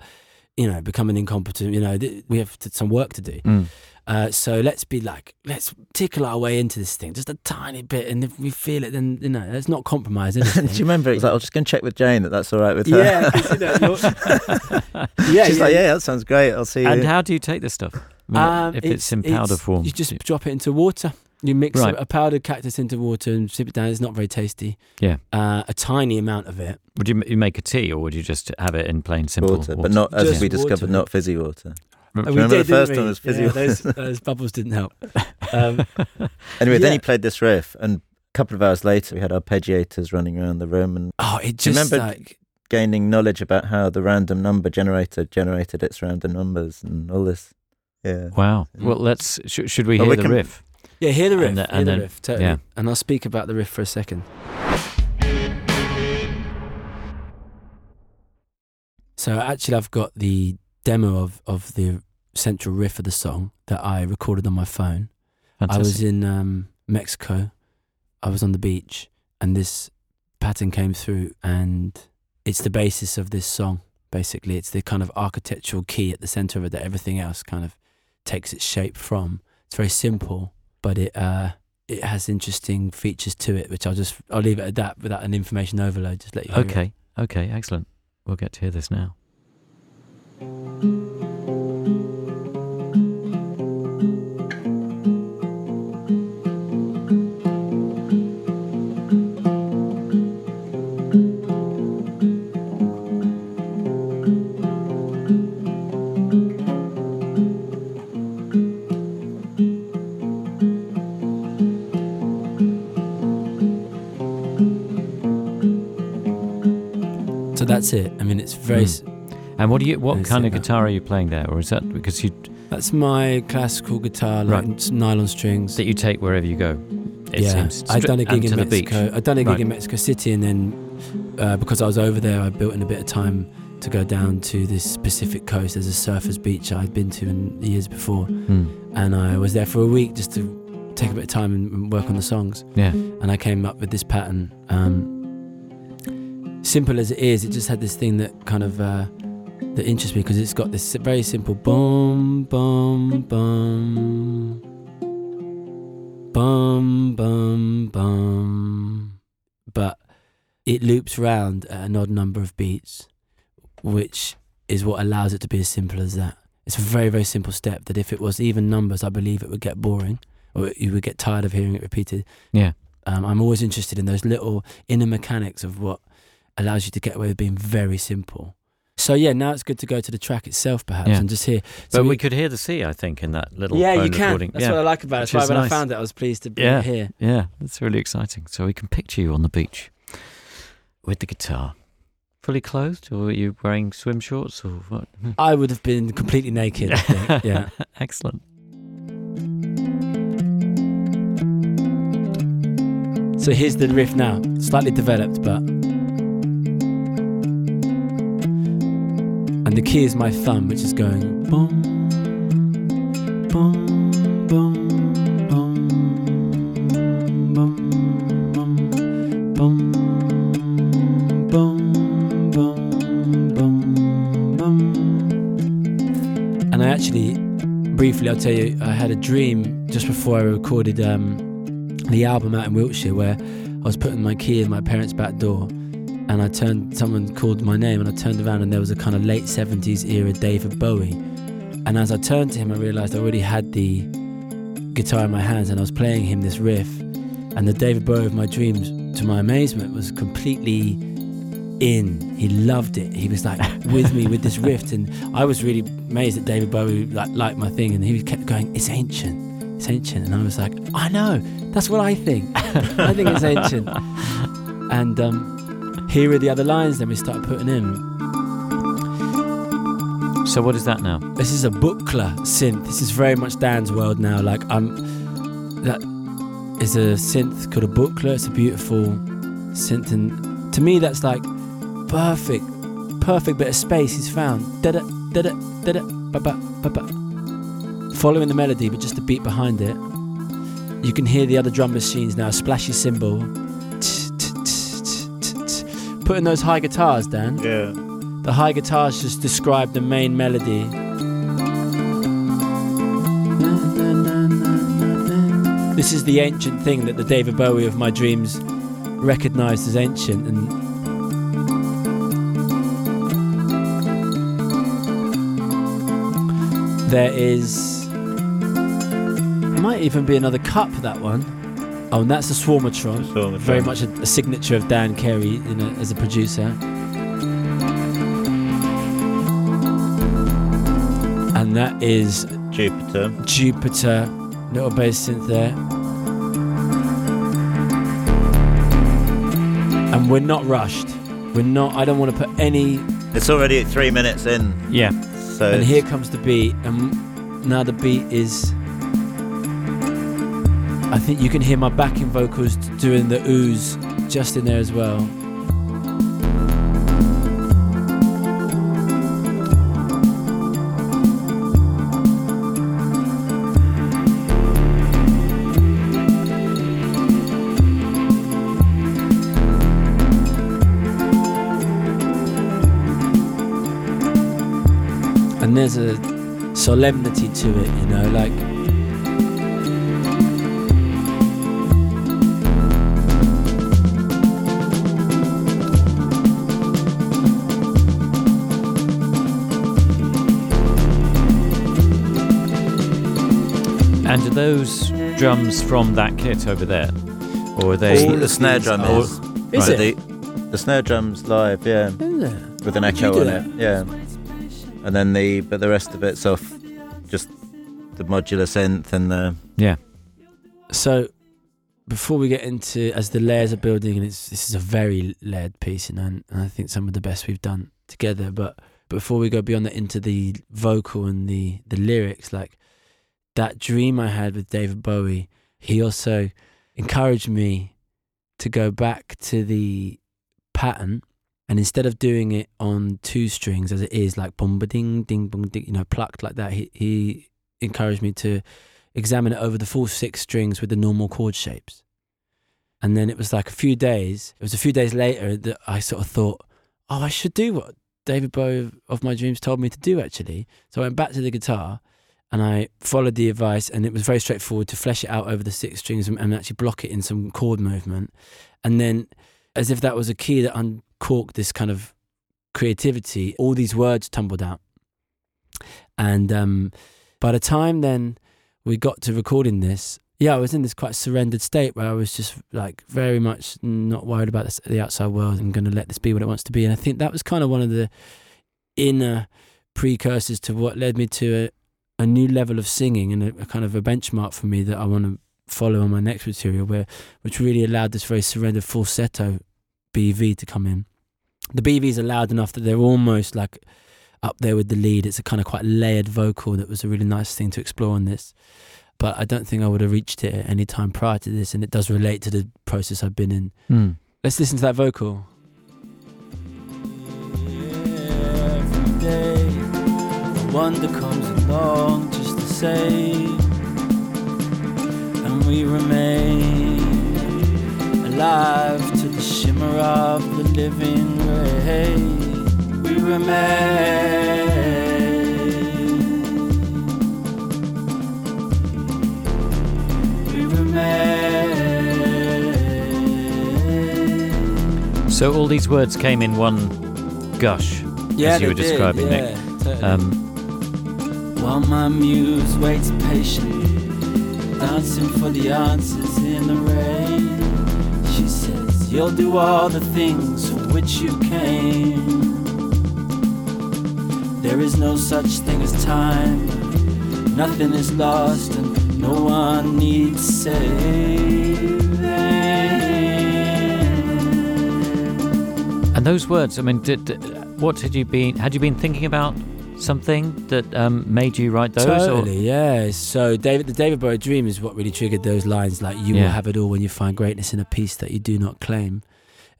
Speaker 2: you know, becoming incompetent. You know, th- we have t- some work to do.
Speaker 3: Mm.
Speaker 2: Uh, so let's be like, let's tickle our way into this thing just a tiny bit, and if we feel it, then you know, let's not compromise
Speaker 3: Do you remember? It's like, I'll just go and check with Jane that that's all right with her.
Speaker 2: yeah, 'cause, you know, yeah,
Speaker 3: She's
Speaker 2: yeah.
Speaker 3: like, yeah, that sounds great. I'll see you.
Speaker 1: And how do you take this stuff? I mean,
Speaker 2: Um,
Speaker 1: if it's, in powder
Speaker 2: it's-
Speaker 1: form,
Speaker 2: You just drop it into water. You mix
Speaker 1: Right.
Speaker 2: a, a powdered cactus into water and sip it down. It's not very tasty.
Speaker 1: Yeah.
Speaker 2: Uh, a tiny amount of it.
Speaker 1: would you, you make a tea or would you just have it in plain simple
Speaker 3: water, but not as
Speaker 2: Just
Speaker 3: we discovered, not fizzy water.
Speaker 2: Uh,
Speaker 3: you remember the
Speaker 2: didn't
Speaker 3: first one was fizzy
Speaker 2: Yeah, those, those bubbles didn't help. Um,
Speaker 3: Anyway, then he played this riff, and a couple of hours later, we had arpeggiators running around the room and
Speaker 2: oh, it
Speaker 3: you
Speaker 2: just
Speaker 3: remember-
Speaker 2: like
Speaker 3: gaining knowledge about how the random number generator generated its random numbers and all this. Yeah.
Speaker 1: Wow. Well, let's. Sh- should we
Speaker 3: Well,
Speaker 1: hear
Speaker 3: we
Speaker 1: the
Speaker 3: can-
Speaker 1: riff?
Speaker 2: yeah. Hear the riff.
Speaker 1: And the-
Speaker 2: hear
Speaker 1: and
Speaker 2: the
Speaker 1: then-
Speaker 2: riff. Totally.
Speaker 1: yeah.
Speaker 2: And I'll speak about the riff for a second. So actually, I've got the demo of of the central riff of the song that I recorded on my phone.
Speaker 1: Fantastic.
Speaker 2: I was in um, Mexico. I was on the beach, and this pattern came through, and it's the basis of this song. Basically, it's the kind of architectural key at the center of it that everything else kind of takes its shape from. It's very simple, but it uh, it has interesting features to it, which I'll just I'll leave it at that without an information overload. Just let you. hear it.
Speaker 1: okay. Okay. Excellent. We'll get to hear this now.
Speaker 2: That's it. I mean, it's very.
Speaker 1: Mm. And what do you? What kind of guitar are you playing there, or is that because you
Speaker 2: That's my classical guitar, like
Speaker 1: Right.
Speaker 2: nylon strings.
Speaker 1: that you take wherever you go? It
Speaker 2: yeah,
Speaker 1: seems.
Speaker 2: I'd
Speaker 1: Stri-
Speaker 2: done a gig in
Speaker 1: to the beach.
Speaker 2: Mexico. I'd done a gig
Speaker 1: Right.
Speaker 2: in Mexico City, and then uh, because I was over there, I built in a bit of time to go down to this Pacific coast. There's a surfers beach I'd been to in the years before,
Speaker 1: Hmm.
Speaker 2: and I was there for a week just to take a bit of time and, and work on the songs.
Speaker 1: Yeah.
Speaker 2: And I came up with this pattern. Um, simple as it is, it just had this thing that kind of uh, that interests me because it's got this very simple boom, boom, boom, boom, boom, boom, but it loops round at an odd number of beats, which is what allows it to be as simple as that. It's a very, very simple step that if it was even numbers, I believe it would get boring or you would get tired of hearing it repeated.
Speaker 1: Yeah.
Speaker 2: Um, I'm always interested in those little inner mechanics of what allows you to get away with being very simple. So yeah, now it's good to go to the track itself, perhaps,
Speaker 1: Yeah.
Speaker 2: and just hear.
Speaker 1: But
Speaker 2: So
Speaker 1: we, could hear the sea, I think, in that little
Speaker 2: yeah, you can.
Speaker 1: recording.
Speaker 2: That's
Speaker 1: yeah.
Speaker 2: what I like about it. That's why when I found it, I was pleased to be
Speaker 1: Yeah.
Speaker 2: here.
Speaker 1: Yeah, that's really exciting. So we can picture you on the beach with the guitar. Fully clothed, or were you wearing swim shorts, or what?
Speaker 2: I would have been completely naked. Yeah.
Speaker 1: Excellent.
Speaker 2: So here's the riff now, slightly developed, but. And the key is my thumb, which is going boom, boom, boom. And I actually, briefly, I'll tell you, I had a dream just before I recorded um, the album out in Wiltshire where I was putting my key in my parents' back door and I turned, someone called my name and I turned around and there was a kind of late 70s era David Bowie. And as I turned to him, I realized I already had the guitar in my hands and I was playing him this riff. And the David Bowie of my dreams, to my amazement, was completely in. He loved it. He was like with me with this riff. And I was really amazed that David Bowie like, liked my thing. And he kept going, It's ancient. It's ancient. And I was like, I know. That's what I think. I think it's ancient. And um, here are the other lines. Then we start putting in.
Speaker 1: So what is that now?
Speaker 2: This is a Buchla synth. This is very much Dan's world now. Like I'm, that is a synth called a Buchla. It's a beautiful synth, and to me that's like perfect, perfect bit of space he's found. Da da da da da da ba ba ba ba. Following the melody, but just a beat behind it. You can hear the other drum machines now. Splashy cymbal. Putting those high guitars, Dan.
Speaker 3: Yeah.
Speaker 2: The high guitars just describe the main melody. This is the ancient thing that the David Bowie of my dreams recognized as ancient and there is might even be another cup for that one. Oh, and that's the Swarmatron.
Speaker 3: Swarmatron.
Speaker 2: Very much a, a signature of Dan Carey you know, as a producer. And that is
Speaker 3: Jupiter.
Speaker 2: Jupiter, little bass synth there. And we're not rushed. We're not. I don't want to put any.
Speaker 3: It's already three minutes in,
Speaker 1: Yeah.
Speaker 3: so
Speaker 2: And here comes the beat. And now the beat is. Think you can hear my backing vocals doing the ooze just in there as well. And there's a solemnity to it, you know, like
Speaker 1: those drums from that kit over there, or are they?
Speaker 3: the, the snare drum
Speaker 1: Oh,
Speaker 3: is.
Speaker 2: Is
Speaker 3: right,
Speaker 2: it?
Speaker 3: The, the snare drum's live, yeah, with an
Speaker 2: you
Speaker 3: echo
Speaker 2: do
Speaker 3: on
Speaker 2: that?
Speaker 3: it, yeah. And then the but the rest of it's off, just the modular synth and the
Speaker 1: yeah.
Speaker 2: So, before we get into as the layers are building, and it's this is a very layered piece, you know, and, and I think some of the best we've done together. But before we go beyond that into the vocal and the the lyrics, like that dream I had with David Bowie, he also encouraged me to go back to the pattern. And instead of doing it on two strings as it is, like boom ba ding ding boom ding, you know, plucked like that, he he encouraged me to examine it over the full six strings with the normal chord shapes. And then it was like a few days, it was a few days later that I sort of thought, oh, I should do what David Bowie of my dreams told me to do actually. So I went back to the guitar and I followed the advice, and it was very straightforward to flesh it out over the six strings and, and actually block it in some chord movement. And then, as if that was a key that uncorked this kind of creativity, all these words tumbled out. And um, by the time then we got to recording this, yeah, I was in this quite surrendered state where I was just like very much not worried about this, the outside world. I'm going to let this be what it wants to be. And I think that was kind of one of the inner precursors to what led me to a, a new level of singing and a, a, kind of a benchmark for me that I want to follow on my next material, where which really allowed this very surrendered falsetto BV to come in. The BVs are loud enough that they're almost like up there with the lead. It's a kind of quite layered vocal that was a really nice thing to explore on this but I don't think I would have reached it at any time prior to this, and it does relate to the process I've been in.
Speaker 1: Mm.
Speaker 2: Let's listen to that vocal.
Speaker 4: Every day, wonder comes along just the same, and we remain alive to the shimmer of the living ray. We remain.
Speaker 1: So all these words came in one gush,
Speaker 4: yeah,
Speaker 1: as you were
Speaker 4: did,
Speaker 1: describing,
Speaker 4: yeah,
Speaker 1: Nick.
Speaker 4: Totally.
Speaker 1: Um,
Speaker 4: While my muse waits patiently, dancing for the answers in the rain, she says, You'll do all the things for which you came. There is no such thing as time, nothing is lost, and no one needs saving.
Speaker 1: and those words, I mean, did, what had you been? Had you been thinking about something that um, made you write those?
Speaker 2: Totally, yeah. So David, the David Bowie dream is what really triggered those lines. Like you
Speaker 1: Yeah.
Speaker 2: will have it all when you find greatness in a piece that you do not claim.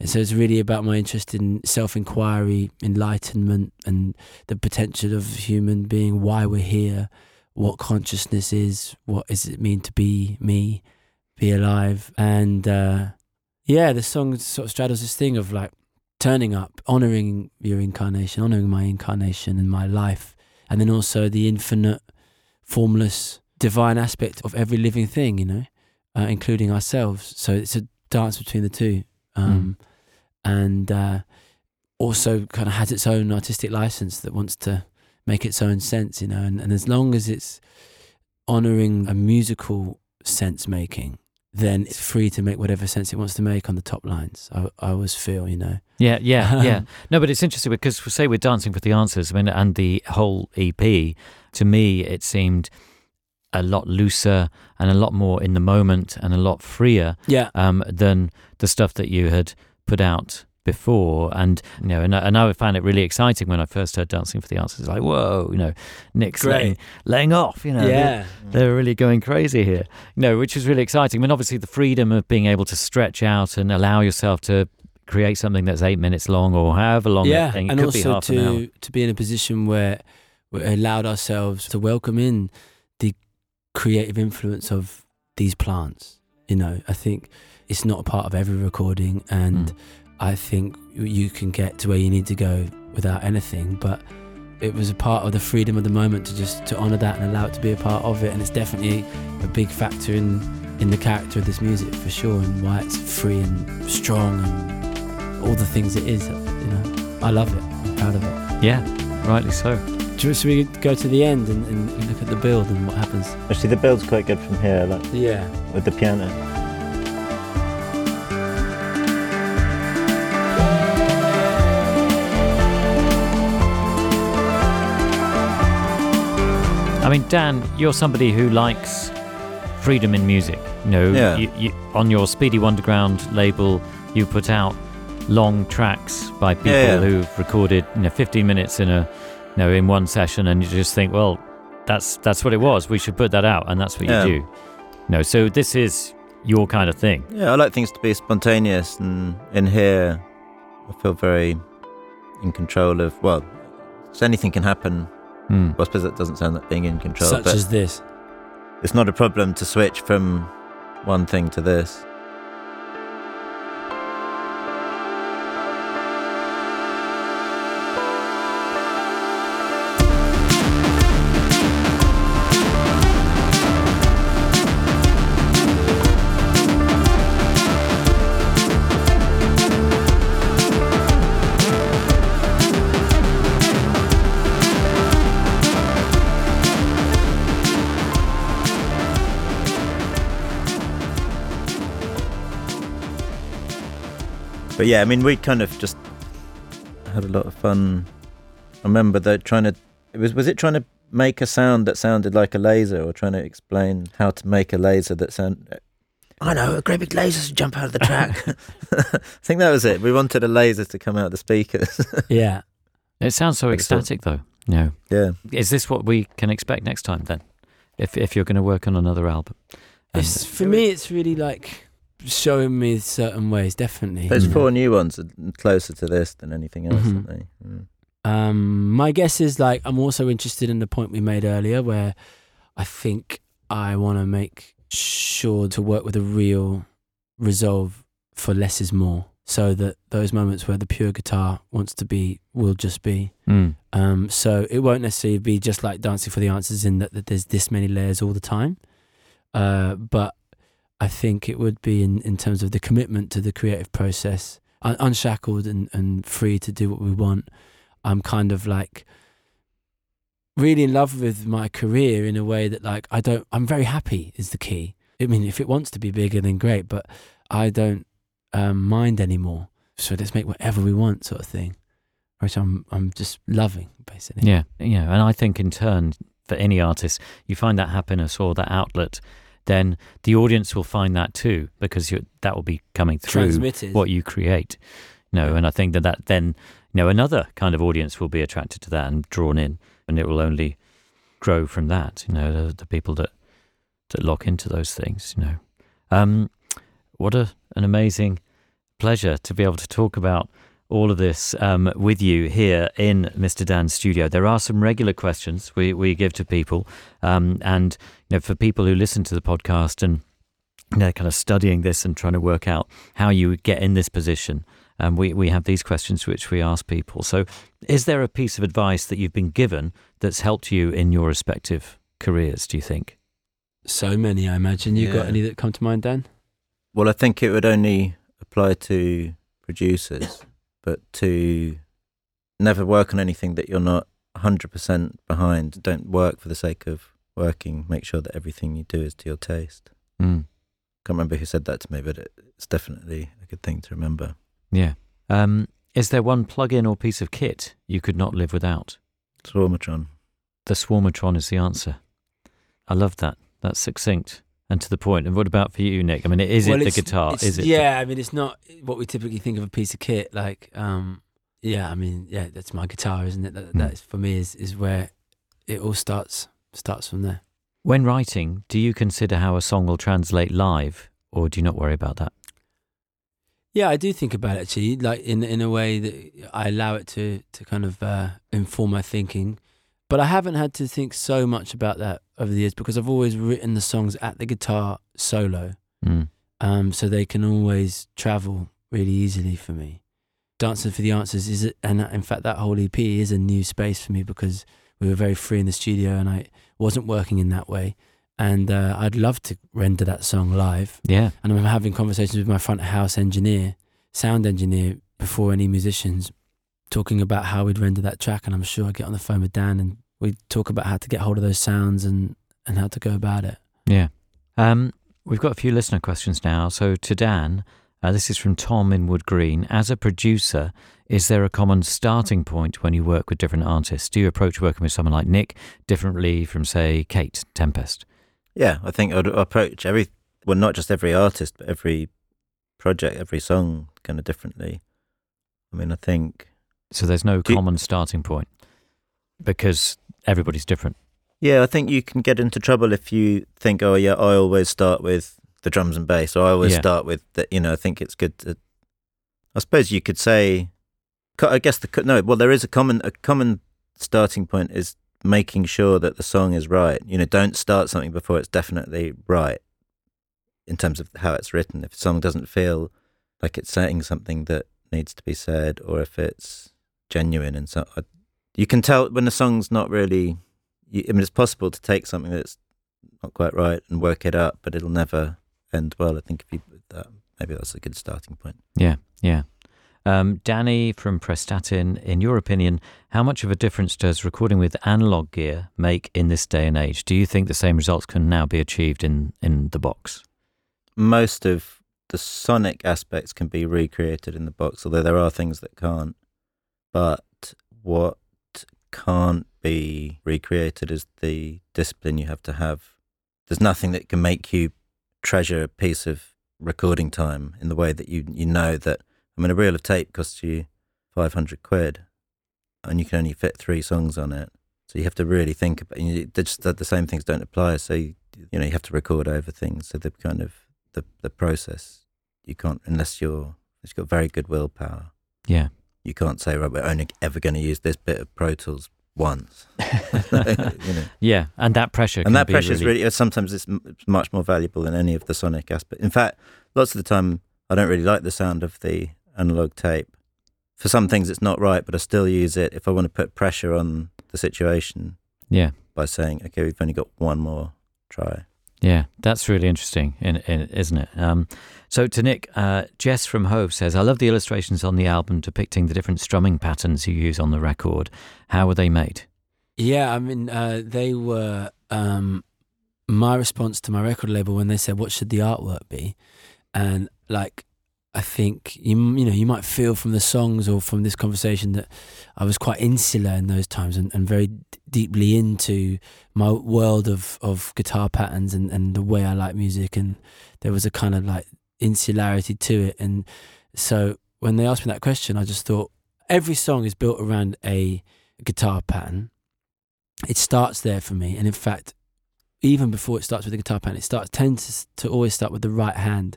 Speaker 2: And so it's really about my interest in self-inquiry, enlightenment, and the potential of human being. Why we're here, what consciousness is, what does it mean to be me, be alive, and uh, yeah, the song sort of straddles this thing of like turning up, honoring your incarnation, honoring my incarnation and my life, and then also the infinite, formless, divine aspect of every living thing, you know, uh, including ourselves. So it's a dance between the two. Um, And uh, also kind of has its own artistic license that wants to make its own sense, you know, and, and as long as it's honoring a musical sense making, then it's free to make whatever sense it wants to make on the top lines. I, I always feel, you know.
Speaker 1: Yeah, yeah, yeah. No, but it's interesting because say we're dancing for the answers. I mean, and the whole EP to me it seemed a lot looser and a lot more in the moment and a lot freer
Speaker 2: Yeah.
Speaker 1: um, than the stuff that you had put out before. And you know, and, I- and I found it really exciting when I first heard Dancing for the Answers. Like, whoa, you know, Nick's laying, laying off. You know, they're-
Speaker 2: yeah.
Speaker 1: they're really going crazy here. You know, which is really exciting. I mean, obviously, the freedom of being able to stretch out and allow yourself to create something that's eight minutes long or however long
Speaker 2: yeah,
Speaker 1: thing. It
Speaker 2: and
Speaker 1: could be
Speaker 2: also
Speaker 1: half an hour.
Speaker 2: to to be in a position where we allowed ourselves to welcome in the creative influence of these plants. You know, I think it's not a part of every recording, and
Speaker 1: Mm.
Speaker 2: I think you can get to where you need to go without anything, but. It was a part of the freedom of the moment to just to honor that and allow it to be a part of it, and it's definitely a big factor in in the character of this music for sure, and why it's free and strong and all the things it is. You know, I love it. I'm proud of it.
Speaker 1: Yeah, rightly so.
Speaker 2: Should should we go to the end and, and look at the build and what happens?
Speaker 3: Actually, the build's quite good from here, like
Speaker 2: Yeah.
Speaker 3: with the piano.
Speaker 1: I mean, Dan, you're somebody who likes freedom in music. You know,
Speaker 3: Yeah.
Speaker 1: you, you, on your Speedy Wonderground label, you put out long tracks by people
Speaker 3: Yeah, yeah.
Speaker 1: who've recorded, you know, 15 minutes in a, you know, in one session, and you just think, well, that's that's what it was. We should put that out, and that's what you do. No, so this is your kind of thing.
Speaker 3: Yeah, I like things to be spontaneous, and in here, I feel very in control of. Well, so anything can happen.
Speaker 1: Hmm.
Speaker 3: Well, I suppose that doesn't sound like being in control,
Speaker 2: Such as this.
Speaker 3: it's not a problem to switch from one thing to this. But yeah, I mean, we kind of just had a lot of fun. I remember that trying to it was was it trying to make a sound that sounded like a laser, or trying to explain how to make a laser that sound. Uh, I know a great big laser to jump out of the track. I think that was it. We wanted a laser to come out of the speakers.
Speaker 2: Yeah.
Speaker 1: It sounds so
Speaker 3: But
Speaker 1: ecstatic, though. No.
Speaker 3: yeah,
Speaker 1: Is this what we can expect next time then? If if you're going to work on another album,
Speaker 2: It's, for me, it's really like showing me certain ways, definitely.
Speaker 3: those
Speaker 1: Mm.
Speaker 3: four new ones are closer to this than anything else,
Speaker 2: Mhm.
Speaker 3: aren't they? Mm.
Speaker 2: Um, my guess is like I'm also interested in the point we made earlier, where I think I want to make sure to work with a real resolve for less is more, so that those moments where the pure guitar wants to be will just be.
Speaker 1: Mm.
Speaker 2: Um, so it won't necessarily be just like dancing for the answers in that, that there's this many layers all the time. Uh, but I think it would be in, in terms of the commitment to the creative process, un- unshackled and, and free to do what we want. I'm kind of like really in love with my career in a way that like I don't I'm very happy is the key. I mean if it wants to be bigger then great, but I don't um, mind anymore. So let's make whatever we want sort of thing. Which I'm I'm just loving basically.
Speaker 1: Yeah, know, and I think in turn for any artist, you find that happiness or that outlet, then the audience will find that too because that will be coming through what you create. You know, and I think that that then you know another kind of audience will be attracted to that and drawn in, and it will only grow from that. You know, the, the people that that lock into those things. You know, um, what a an amazing pleasure to be able to talk about all of this um, with you here in Mr. Dan's studio. There are some regular questions we, we give to people, um, and you know, for people who listen to the podcast and they're kind of studying this and trying to work out how you get in this position. Um, we, we have these questions which we ask people. So, is there a piece of advice that you've been given that's helped you in your respective careers, do you think?
Speaker 2: So many, I imagine. You got
Speaker 3: Yeah.
Speaker 2: any that come to mind, Dan?
Speaker 3: Well, I think it would only apply to producers, but to never work on anything that you're not 100% behind. Don't work for the sake of working. Make sure that everything you do is to your taste.
Speaker 1: Mm.
Speaker 3: Can't remember who said that to me, but it's definitely a good thing to remember.
Speaker 1: Yeah. Um, is there one plug-in or piece of kit you could not live without?
Speaker 3: Swarmatron.
Speaker 1: The Swarmatron is the answer. I love that. That's succinct and to the point. And what about for you, Nick? I mean, is
Speaker 2: Well,
Speaker 1: it the guitar? Is it?
Speaker 2: Yeah, I mean, it's not what we typically think of a piece of kit. Like, um, yeah, I mean, yeah, that's my guitar, isn't it? That,
Speaker 1: Mm.
Speaker 2: that is, for me is is where it all starts starts from there.
Speaker 1: when writing, do you consider how a song will translate live, or do you not worry about that?
Speaker 2: Yeah, I do think about it actually, like in in a way that I allow it to to kind of uh, inform my thinking. But I haven't had to think so much about that over the years because I've always written the songs at the guitar solo,
Speaker 1: Mm.
Speaker 2: um, so they can always travel really easily for me. Dancing for the Answers is, it, and in fact, that whole EP is a new space for me because we were very free in the studio and I wasn't working in that way. And uh, I'd love to render that song live.
Speaker 1: Yeah.
Speaker 2: And I'm having conversations with my front house engineer, sound engineer, before any musicians, talking about how we'd render that track. And I'm sure I'd get on the phone with Dan and we'd talk about how to get hold of those sounds and, and how to go about it.
Speaker 1: Yeah. Um, we've got a few listener questions now. So to Dan, uh, this is from Tom in Wood Green. As a producer, is there a common starting point when you work with different artists? Do you approach working with someone like Nick differently from, say, Kate Tempest?
Speaker 3: Yeah, I think I'd approach every, well, not just every artist, but every project, every song kind of differently. I mean, I think,
Speaker 1: So there's no
Speaker 3: Do
Speaker 1: common starting point because everybody's different.
Speaker 3: yeah, I think you can get into trouble if you think, oh, yeah, I always start with the drums and bass, or I always
Speaker 1: Yeah.
Speaker 3: start with the, you know, I think it's good to, I suppose you could say, I guess the, no, well, there is a common, a common starting point is making sure that the song is right. You know, don't start something before it's definitely right in terms of how it's written. If a song doesn't feel like it's saying something that needs to be said, or if it's genuine and so, you can tell when the song's not really. You, I mean, it's possible to take something that's not quite right and work it up, but it'll never end well. I think if you that maybe that's a good starting point.
Speaker 1: Yeah, yeah. Um, Danny from Prestatyn, in your opinion, how much of a difference does recording with analog gear make in this day and age? Do you think the same results can now be achieved in, in the box?
Speaker 3: Most of the sonic aspects can be recreated in the box, although there are things that can't. But what can't be recreated is the discipline you have to have. There's nothing that can make you treasure a piece of recording time in the way that you you know that I mean a reel of tape costs you 500 quid and you can only fit three songs on it. So you have to really think about you just the same things don't apply. So you, you know you have to record over things. So the kind of the the process you can't unless you're it's got very good willpower.
Speaker 1: Yeah
Speaker 3: you can't say right we're only ever going to use this bit of Pro Tools once. you
Speaker 1: know. Yeah, and that pressure,
Speaker 3: and that pressure really... is really uh, sometimes it's much more valuable than any of the sonic aspect. In fact, lots of the time I don't really like the sound of the analog tape. For some things, it's not right, but I still use it if I want to put pressure on the situation.
Speaker 1: Yeah,
Speaker 3: by saying, okay, we've only got one more try.
Speaker 1: Yeah, that's really interesting, isn't it? Um, so, to Nick, uh, Jess from Hove says, I love the illustrations on the album depicting the different strumming patterns you use on the record. How were they made?
Speaker 2: Yeah, I mean, uh, they were um, my response to my record label when they said, What should the artwork be? And like, I think you you know you might feel from the songs or from this conversation that I was quite insular in those times and, and very d- deeply into my world of, of guitar patterns and, and the way I like music and there was a kind of like insularity to it. And so when they asked me that question I just thought every song is built around a guitar pattern. It starts there for me and in fact even before it starts with the guitar pattern it starts tends to always start with the right hand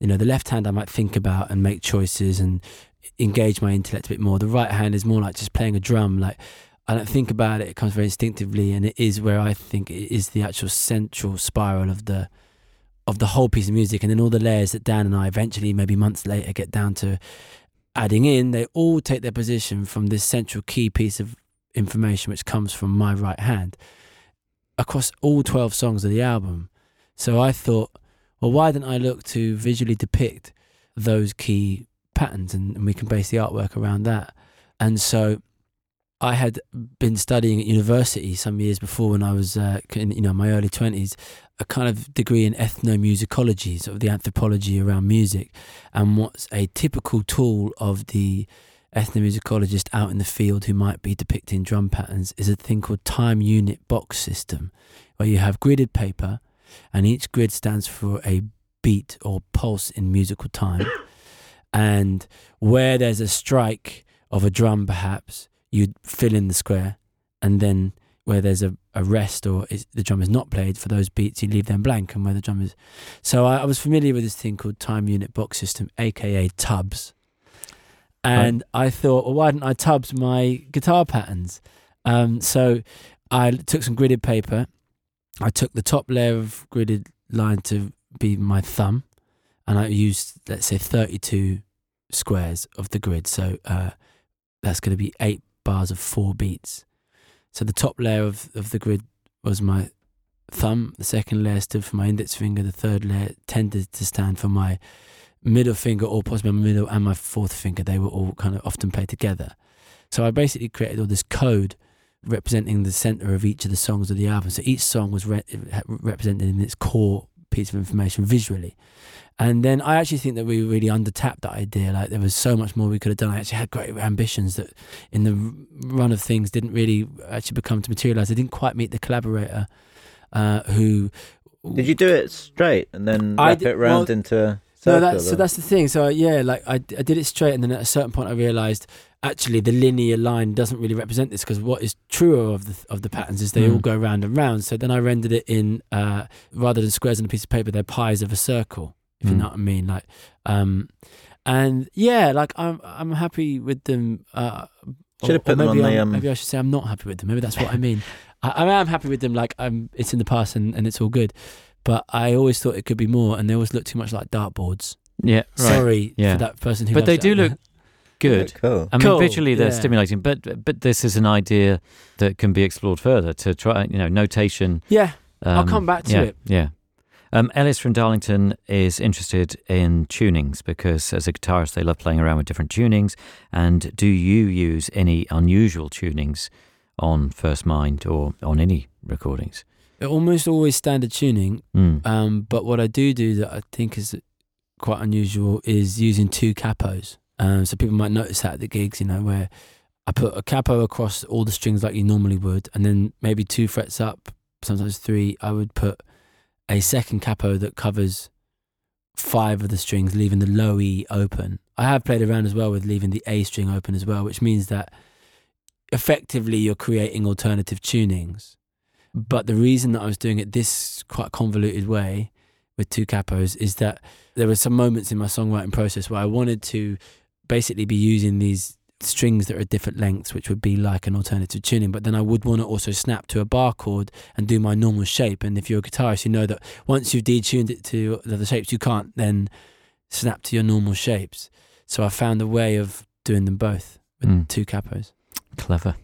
Speaker 2: you know, the left hand I might think about and make choices and engage my intellect a bit more. The right hand is more like just playing a drum. Like I don't think about it; it comes very instinctively, and it is where I think it is the actual central spiral of the of the whole piece of music. And then all the layers that Dan and I eventually, maybe months later, get down to adding in, they all take their position from this central key piece of information, which comes from my right hand across all twelve songs of the album. So I thought well, why didn't I look to visually depict those key patterns and, and we can base the artwork around that? And so I had been studying at university some years before when I was, uh, in, you know, my early 20s, a kind of degree in ethnomusicology, sort of the anthropology around music. And what's a typical tool of the ethnomusicologist out in the field who might be depicting drum patterns is a thing called time unit box system, where you have gridded paper and each grid stands for a beat or pulse in musical time. and where there's a strike of a drum, perhaps you'd fill in the square, and then where there's a, a rest or is, the drum is not played for those beats, you leave them blank, and where the drum is. So I, I was familiar with this thing called time unit box system, aka tubs. And I thought, well, why didn't I tubs my guitar patterns? Um, so I took some gridded paper I took the top layer of gridded line to be my thumb, and I used let's say 32 squares of the grid. So uh, that's going to be eight bars of four beats. So the top layer of, of the grid was my thumb. The second layer stood for my index finger. The third layer tended to stand for my middle finger, or possibly my middle and my fourth finger. They were all kind of often played together. So I basically created all this code representing the center of each of the songs of the album. So each song was re- represented in its core piece of information visually. And then I actually think that we really undertapped that idea. Like there was so much more we could have done. I actually had great ambitions that in the run of things didn't really actually become to materialize. I didn't quite meet the collaborator uh, who.
Speaker 3: Did you do it straight and then wrap did, it round well, into no,
Speaker 2: that's, so that's the thing. So yeah, like I, I did it straight, and then at a certain point, I realized actually the linear line doesn't really represent this because what is truer of the of the patterns is they mm. all go round and round. So then I rendered it in uh, rather than squares on a piece of paper, they're pies of a circle. If mm. you know what I mean, like, um, and yeah, like I'm I'm happy with them uh,
Speaker 3: Should have put them on
Speaker 2: maybe
Speaker 3: the, um,
Speaker 2: maybe I should say I'm not happy with them. Maybe that's what I mean. I, I am happy with them. Like I'm, it's in the past and, and it's all good. But I always thought it could be more, and they always look too much like dartboards.
Speaker 1: Yeah, right.
Speaker 2: Sorry
Speaker 1: Yeah.
Speaker 2: for that person who.
Speaker 1: But they do
Speaker 2: out
Speaker 1: look good.
Speaker 3: Yeah, cool.
Speaker 1: I mean,
Speaker 2: Cool,
Speaker 1: visually they're
Speaker 2: yeah.
Speaker 1: stimulating, but but this is an idea that can be explored further to try, you know, notation.
Speaker 2: Yeah, I'll
Speaker 1: um,
Speaker 2: come back to
Speaker 1: yeah,
Speaker 2: it.
Speaker 1: Yeah. Um, Ellis from Darlington is interested in tunings because, as a guitarist, they love playing around with different tunings. And do you use any unusual tunings on First Mind or on any recordings?
Speaker 2: Almost always standard tuning.
Speaker 1: Mm.
Speaker 2: Um, but what I do do that I think is quite unusual is using two capos. Um, so people might notice that at the gigs, you know, where I put a capo across all the strings like you normally would, and then maybe two frets up, sometimes three. I would put a second capo that covers five of the strings, leaving the low E open. I have played around as well with leaving the A string open as well, which means that effectively you're creating alternative tunings. But the reason that I was doing it this quite convoluted way with two capos is that there were some moments in my songwriting process where I wanted to basically be using these strings that are different lengths, which would be like an alternative tuning. But then I would want to also snap to a bar chord and do my normal shape. And if you're a guitarist, you know that once you've detuned it to the other shapes, you can't then snap to your normal shapes. So I found a way of doing them both with
Speaker 1: Mm.
Speaker 2: two capos.
Speaker 1: Clever.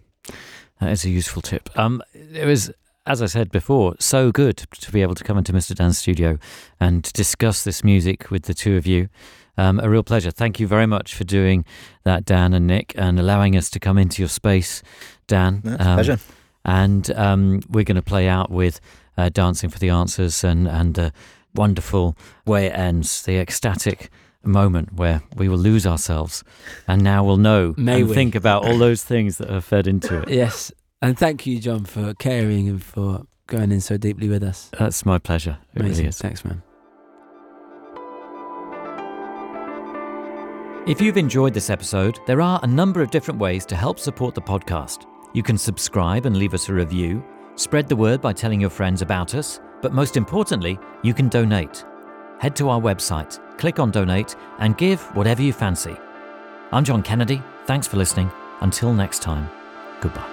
Speaker 1: That is a useful tip. Um, it was, as I said before, so good to be able to come into Mr. Dan's studio and discuss this music with the two of you. Um, a real pleasure. Thank you very much for doing that, Dan and Nick, and allowing us to come into your space, Dan.
Speaker 3: No, it's a
Speaker 1: Um,
Speaker 3: pleasure.
Speaker 1: And um, we're going to play out with uh, Dancing for the Answers and, and the wonderful way it ends, the ecstatic moment where we will lose ourselves and now we'll know
Speaker 2: May
Speaker 1: and
Speaker 2: we?
Speaker 1: think about all those things that are fed into it.
Speaker 2: Yes. And thank you, John, for caring and for going in so deeply with us.
Speaker 1: That's my pleasure. It
Speaker 2: Amazing.
Speaker 1: really is.
Speaker 2: Thanks, man.
Speaker 1: If you've enjoyed this episode, there are a number of different ways to help support the podcast. You can subscribe and leave us a review, spread the word by telling your friends about us, but most importantly, you can donate. Head to our website, click on donate, and give whatever you fancy. I'm John Kennedy. Thanks for listening. Until next time, goodbye.